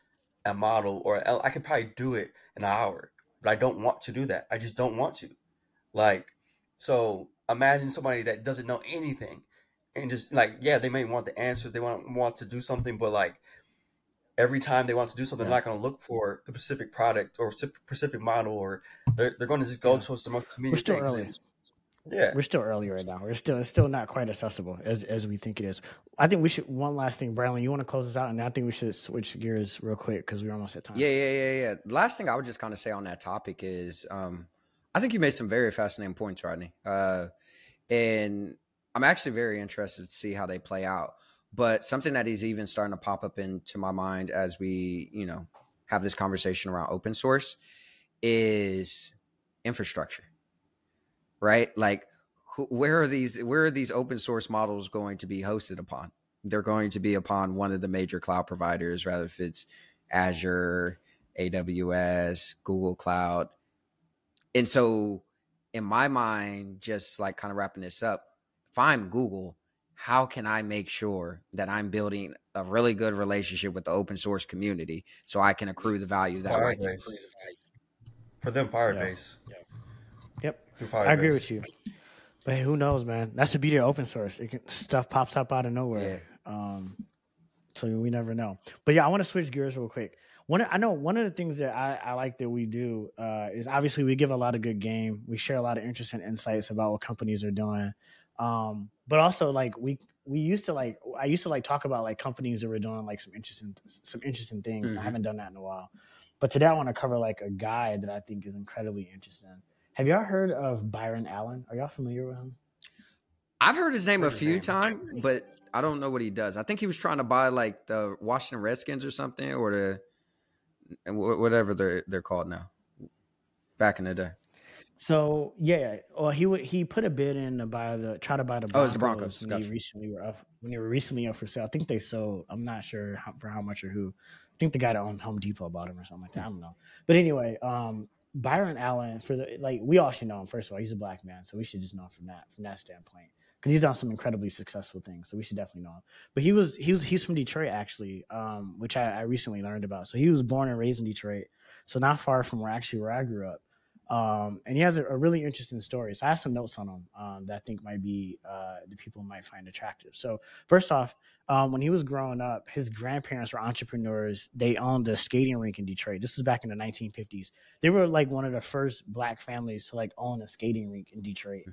a model or uh, I could probably do it in an hour, but I don't want to do that. I just don't want to. Like, so imagine somebody that doesn't know anything, and just like yeah, they may want the answers, they want want to do something, but like every time they want to do something, Yeah. they're not going to look for the specific product or specific model, or they're, they're going to just go Yeah. to some most We're convenient still things. early. yeah, We're still early right now. We're still it's still not quite accessible as as we think it is. I think we should one last thing, Brylan. You want to close this out, and I think we should switch gears real quick because we're almost at time. Yeah, yeah, yeah, yeah. Last thing I would just kind of say on that topic is, um, I think you made some very fascinating points, Rodney. Uh, and I'm actually very interested to see how they play out. But something that is even starting to pop up into my mind as we, you know, have this conversation around open source is infrastructure, right? Like, wh- where are these? Where are these open source models going to be hosted upon? They're going to be upon one of the major cloud providers, rather if it's Azure, AWS, Google Cloud. And so, in my mind, just like kind of wrapping this up, if I'm Google, how can I make sure that I'm building a really good relationship with the open source community so I can accrue the value that I Firebase. accrue? for them Firebase. Yep. Through I agree with you. But hey, who knows, man? That's the beauty of open source. It can, stuff pops up out of nowhere. Um, so we never know. But yeah, I want to switch gears real quick. One, I know one of the things that I, I like that we do uh, is obviously we give a lot of good game. We share a lot of interesting insights about what companies are doing. Um, but also like we we used to like I used to like talk about like companies that were doing like some interesting some interesting things. and I haven't done that in a while. But today I want to cover like a guy that I think is incredibly interesting. Have y'all heard of Byron Allen? Are y'all familiar with him? I've heard his name a Heard his few times, but I don't know what he does. I think he was trying to buy like the Washington Redskins or something, or the whatever they're they're called now. Back in the day, So yeah, well he he put a bid in to buy the try to buy the Broncos, Oh, it's the Broncos. when Gotcha. they recently were up when they were recently up for sale. I think they sold. I'm not sure how, for how much or who. I think the guy that owned Home Depot bought him or something like that. I don't know. But anyway, um, Byron Allen for the like we all should know him. First of all, he's a black man, so we should just know him from that from that standpoint because he's done some incredibly successful things. So we should definitely know him. But he was he was he's from Detroit actually, um, which I, I recently learned about. So he was born and raised in Detroit, so not far from where actually where I grew up. Um, and he has a, a really interesting story. So I have some notes on him um, that I think might be uh, the people might find attractive. So first off, um, when he was growing up, his grandparents were entrepreneurs. They owned a skating rink in Detroit. This is back in the 1950s. They were like one of the first black families to like own a skating rink in Detroit.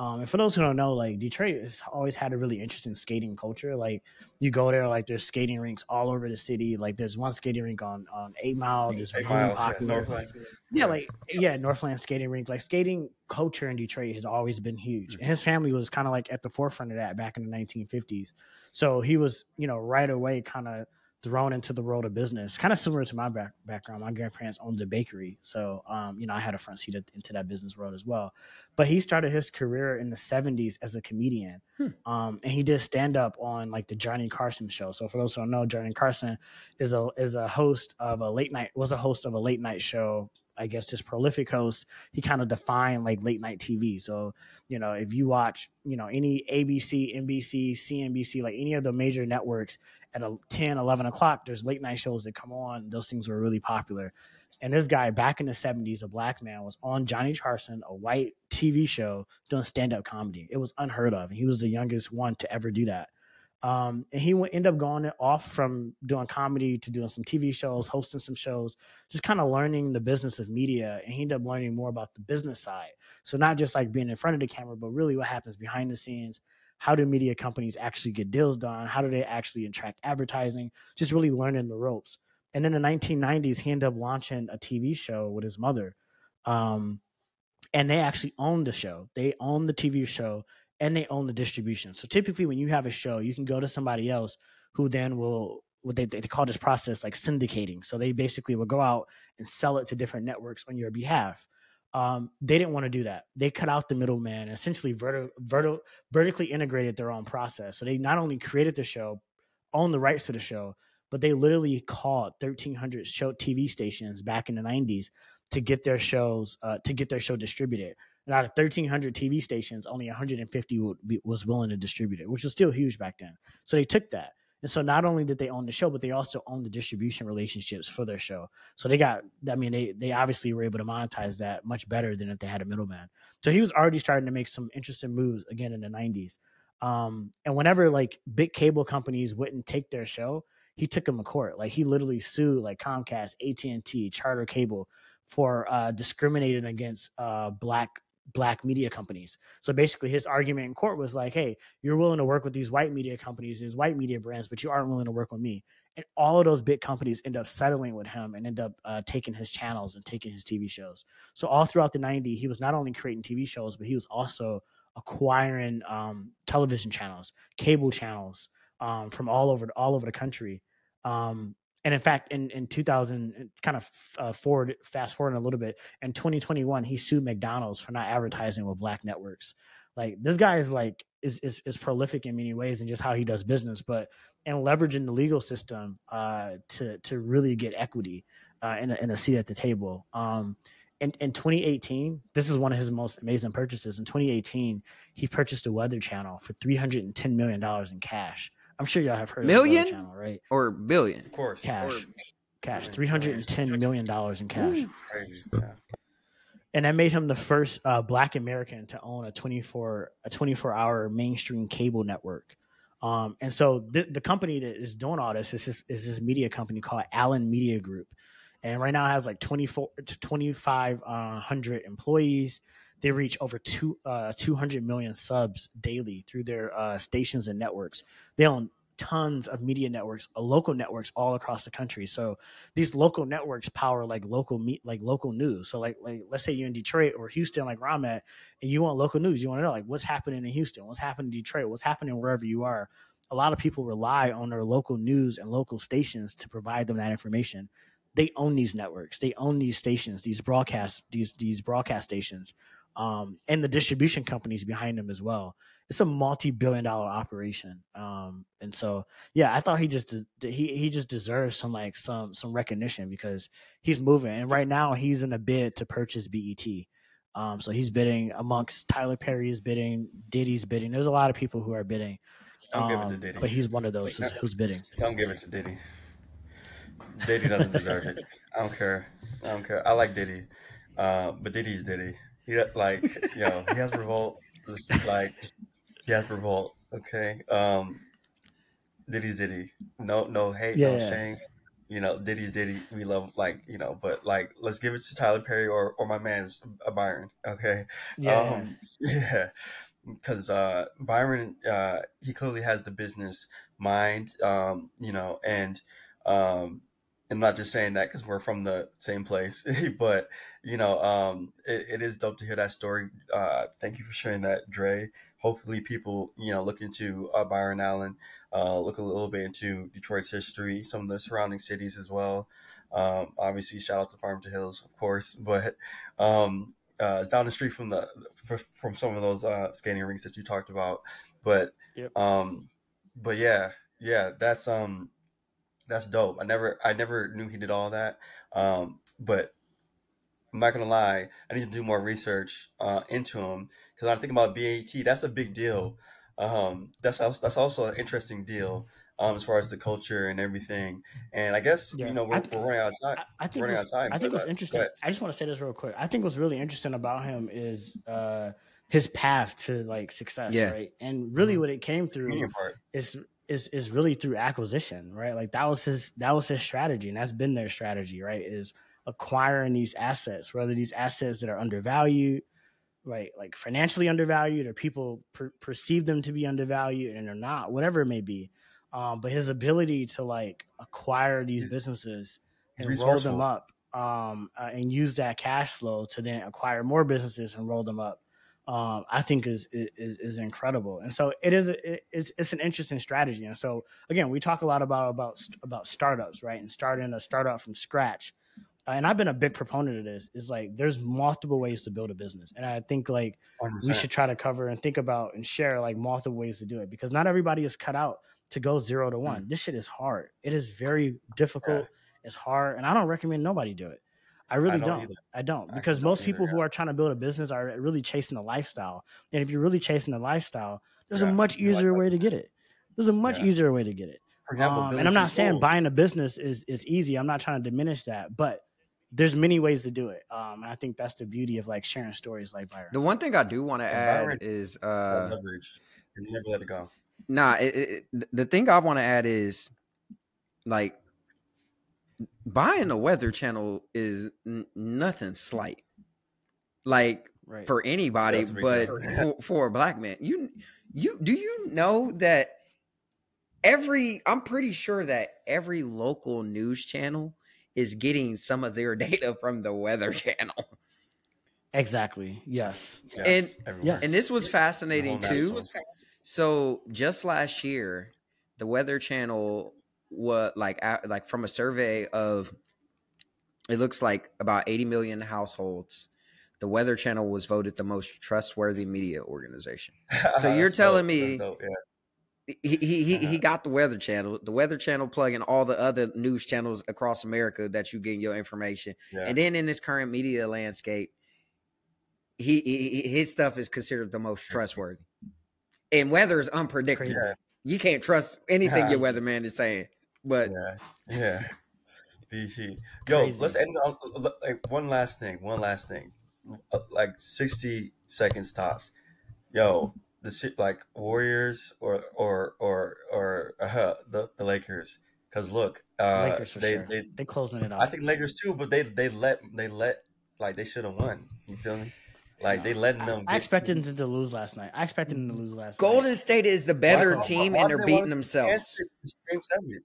Um, and for those who don't know, like Detroit has always had a really interesting skating culture. Like you go there, like there's skating rinks all over the city. Like there's one skating rink on on Eight Mile, just Eight really miles, yeah, popular. Northland. Yeah, like yeah, Northland skating rink. Like skating culture in Detroit has always been huge. And his family was kind of like at the forefront of that back in the 1950s. So he was, you know, right away kind of thrown into the world of business. Kind of similar to my back, background. My grandparents owned a bakery, so um, you know, I had a front seat into that business world as well. But he started his career in the 70s as a comedian. Um, and he did stand up on like the Johnny Carson show. So for those who don't know, Johnny Carson is a is a host of a late night was a host of a late night show I guess his prolific host, he kind of defined like late night TV. So, you know, if you watch, you know, any ABC, NBC, CNBC, like any of the major networks at a 10, 11 o'clock, there's late night shows that come on. Those things were really popular. And this guy back in the 70s, a black man, was on Johnny Carson, a white TV show, doing stand up comedy. It was unheard of. And he was the youngest one to ever do that. Um, and he would end up going off from doing comedy to doing some TV shows, hosting some shows, just kind of learning the business of media. And he ended up learning more about the business side. So not just like being in front of the camera, but really what happens behind the scenes. How do media companies actually get deals done? How do they actually attract advertising? Just really learning the ropes. And in the 1990s, he ended up launching a TV show with his mother. Um, and they actually owned the show. They owned the TV show and they own the distribution. So typically, when you have a show, you can go to somebody else who then will what they, they call this process like syndicating. So they basically will go out and sell it to different networks on your behalf. Um, they didn't want to do that. They cut out the middleman, and essentially verti- verti- vertically integrated their own process. So they not only created the show, owned the rights to the show, but they literally called 1,300 show TV stations back in the 90s to get their shows uh, to get their show distributed. And out of 1,300 TV stations, only 150 would be, was willing to distribute it, which was still huge back then. So they took that. And so not only did they own the show, but they also owned the distribution relationships for their show. So they got, I mean, they they obviously were able to monetize that much better than if they had a middleman. So he was already starting to make some interesting moves again in the 90s. Um, and whenever like big cable companies wouldn't take their show, he took them to court. Like he literally sued like Comcast, AT and T, Charter Cable for uh, discriminating against uh, black black media companies. So basically his argument in court was like, hey, you're willing to work with these white media companies, these white media brands, but you aren't willing to work with me. And all of those big companies end up settling with him and end up uh, taking his channels and taking his TV shows. So all throughout the 90s, he was not only creating TV shows, but he was also acquiring um, television channels, cable channels um, from all over all over the country. Um, and in fact, in, in 2000, kind of uh, forward, fast forward a little bit, in 2021, he sued McDonald's for not advertising with black networks. Like this guy is like is, is is prolific in many ways and just how he does business, but and leveraging the legal system uh, to to really get equity uh, in, a, in a seat at the table. Um, in, in 2018, this is one of his most amazing purchases. In 2018, he purchased a Weather Channel for 310 million dollars in cash. I'm sure y'all have heard Million? of the Channel, right? or billion. Of course. Cash, cash, 310 million dollars in cash, Crazy. Yeah. and that made him the first uh, Black American to own a 24 a 24 hour mainstream cable network. Um, and so the, the company that is doing all this is this, is this media company called Allen Media Group, and right now it has like 24 to 2500 employees. They reach over two uh, 200 million subs daily through their uh, stations and networks. They own tons of media networks, uh, local networks all across the country. So these local networks power like local meet like local news. So like like let's say you're in Detroit or Houston, like where I'm at, and you want local news. You want to know like what's happening in Houston, what's happening in Detroit, what's happening wherever you are. A lot of people rely on their local news and local stations to provide them that information. They own these networks. They own these stations, these broadcast these these broadcast stations, um, and the distribution companies behind him as well. It's a multi-billion dollar operation, um, and so yeah, I thought he just he he just deserves some like some some recognition because he's moving, and right now he's in a bid to purchase BET. Um, so he's bidding amongst Tyler Perry is bidding, Diddy's bidding. There's a lot of people who are bidding, Don't give it to um, Diddy. but he's one of those who's, who's bidding. Don't give it to Diddy. Diddy doesn't deserve it. I don't care. I don't care. I like Diddy, uh, but Diddy's Diddy. He like yo. He has revolt. Listen, Like he has revolt. Okay. Um, Diddy's Diddy. No, no hate, no Yeah. shame. You know, Diddy's Diddy. We love like you know, but like let's give it to Tyler Perry or or my man's uh, Byron. Okay. Yeah, Um, yeah. because uh, Byron uh, he clearly has the business mind, um, you know, and um, I'm not just saying that because we're from the same place, but you know, um, it, it is dope to hear that story. Uh, thank you for sharing that, Dre. Hopefully, people you know look into uh, Byron Allen, uh, look a little bit into Detroit's history, some of the surrounding cities as well. Um, obviously, shout out to Farmington Hills, of course, but um, uh, down the street from the from some of those uh, skating rinks that you talked about. But Yep. um, but yeah, yeah, that's um, that's dope. I never I never knew he did all that. Um, but I'm not gonna lie, I need to do more research uh, into him because when I think about BET, that's a big deal. Um, that's also, that's also an interesting deal um, as far as the culture and everything. And I guess Yeah. you know we're, I- we're running out of time. I, I think running what's- out of time, I think but, what's uh, interesting. I just want to say this real quick. I think what's really interesting about him is uh, his path to like success, Yeah. right? And really, Mhm. what it came through part. is is is really through acquisition, right? Like that was his that was his strategy, and that's been their strategy, right? Is acquiring these assets, whether these assets that are undervalued, right, like financially undervalued, or people per- perceive them to be undervalued and they're not, whatever it may be. Um, but his ability to like acquire these businesses He's and roll them up um, uh, and use that cash flow to then acquire more businesses and roll them up um, I think is, is is incredible. And so it is it, it's it's an interesting strategy. And so again, we talk a lot about about about startups, right? And starting a startup from scratch. And I've been a big proponent of this. Is like there's multiple ways to build a business, and I think like 100%. we should try to cover and think about and share like multiple ways to do it because not everybody is cut out to go zero to one. This shit is hard. It is very difficult. It's hard, and I don't recommend nobody do it. I really don't don't. I don't I because most don't people either, who yeah. are trying to build a business are really chasing the lifestyle. And if you're really chasing the lifestyle, there's Yeah, a much you like easier way to get it. There's a much Yeah. easier way to get it. For example, Um, and I'm not saying tools. buying a business is is easy. I'm not trying to diminish that, but there's many ways to do it. Um, and I think that's the beauty of like sharing stories like Byron. The one thing I do want to add Byron- is Uh, leverage. You never let it go. nah it, it, it- the thing I want to add is like buying the weather channel is n- nothing slight. Like Right. for anybody, That's a big but for, for a black man, you you do you know that every I'm pretty sure that every local news channel is getting some of their data from the weather channel. exactly. Yes. Yeah, And- everywhere. Yes. And this was fascinating too. whole national. So just last year, the Weather Channel was like like from a survey of it looks like about 80 million households. The Weather Channel was voted the most trustworthy media organization. So you're telling dope. me- dope, yeah. He he he, he Uh-huh. got the Weather Channel, the Weather Channel plug and all the other news channels across America that you get your information. Yeah. And then in this current media landscape, he, he his stuff is considered the most trustworthy. And weather is unpredictable. Yeah. You can't trust anything Yeah. your weatherman is saying. But yeah, yeah. BT. Yo, Crazy. let's end on like one last thing. One last thing. Uh, Like sixty seconds tops. Yo, the like Warriors or or or or uh, the the Lakers. Because look, uh, Lakers for they sure. they They closing it out. I think Lakers too, but they they let they let like they should have won. You feel me? Like they letting them. I get expected to- them to lose last night. I expected them to lose last night. Golden night. State is the better why- team why and they're they beating themselves. Game seven.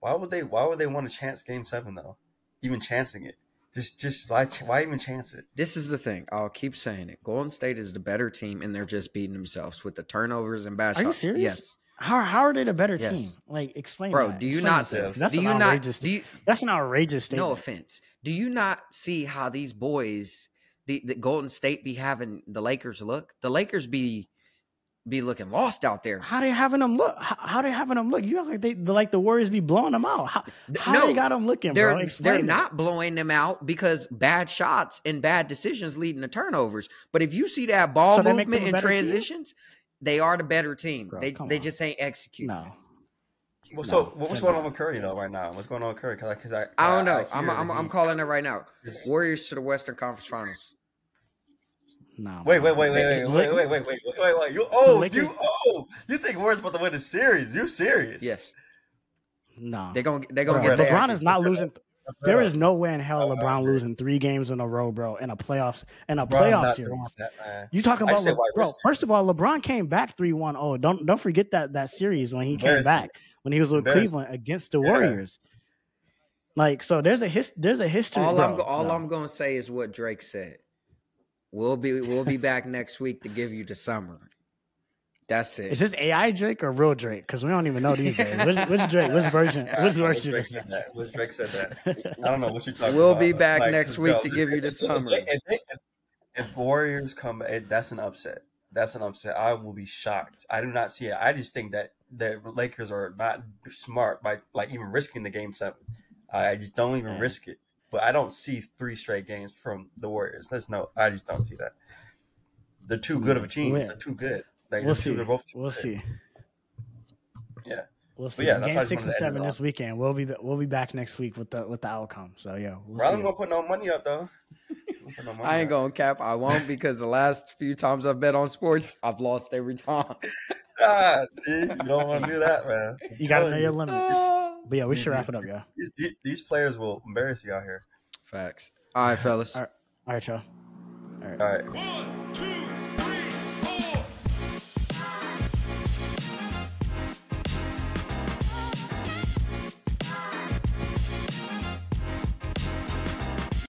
Why would they? Why would they want to chance Game seven though? Even chancing it, just just why why even chance it? This is the thing. I'll keep saying it. Golden State is the better team and they're just beating themselves with the turnovers and bad Are you serious? Yes. How how are they the better Yes. team? Like explain, Bro, that. do you Explain not that see- That's do an you not outrageous. do you, that's an outrageous statement. no offense. Do you not see how these boys the, the Golden State be having the Lakers look? The Lakers be be looking lost out there. How they having them look? How, how they having them look? You act like they like the Warriors be blowing them out. How, Th- how no, they got them looking, they're bro? Explain they're it. not blowing them out because bad shots and bad decisions leading to turnovers. But if you see that ball So they make them movement and better team? transitions, they are the better team. Bro, they they on. just ain't execute. No, Well, so No, what's going on with Curry though right now? What's going on with Curry? Because I, cause I, I don't know. I I'm I'm, that I'm calling it right now. Warriors to the Western Conference Finals. No. Wait, wait, wait, wait, wait, wait, wait, wait, wait, wait, wait, wait. You oh, Lakers- you oh, you think Warriors about to win the series? You serious? Yes, No, they're gonna they're gonna Bro, get LeBron action. is not losing. there is no way in hell I- I LeBron agree. losing three games in a row, bro, in a playoffs in a Bro, playoff series. that. You talking about said Le- bro? First of all, LeBron came back three one. Oh, don't don't forget that that series when he came back when he was with Cleveland against the Yeah. Warriors. Like so, there's a his there's a history. all bro, I'm go- all no. I'm gonna say is what Drake said. We'll be we'll be back next week to give you the summary. That's it. Is this AI Drake or real Drake? Because we don't even know these days. Which, which Drake? Which version? Yeah, I Which don't version Drake said that? that? Which Drake said that? I don't know what you're talking about. We'll be back Like, next 'cause, week yo, to give you the if- if- summary. If, if, if, if Warriors come, it, that's an upset. That's an upset. I will be shocked. I do not see it. I just think that the Lakers are not smart by like even risking the game seven. I just don't even Yeah. risk it. But I don't see three straight games from the Warriors. There's no. I just don't see that. They're too good of a team. They're too good. Like, We'll see. They're both too We'll good. see. Yeah. We'll see. yeah, that's why I Game six and wanted to end it seven this weekend. We'll be we'll be back next week with the with the outcome. So yeah, we'll Bro, I'm see. gonna put no money up though. I'm no money I ain't up. gonna cap. I won't because the last few times I've bet on sports, I've lost every time. Ah, see, you don't want to do that, man. I'm You gotta know telling your you. limits. But yeah, we should wrap it up, yeah. These, these- these players will embarrass you out here. Facts. All right, fellas. All right. All right, y'all. All right. One, two,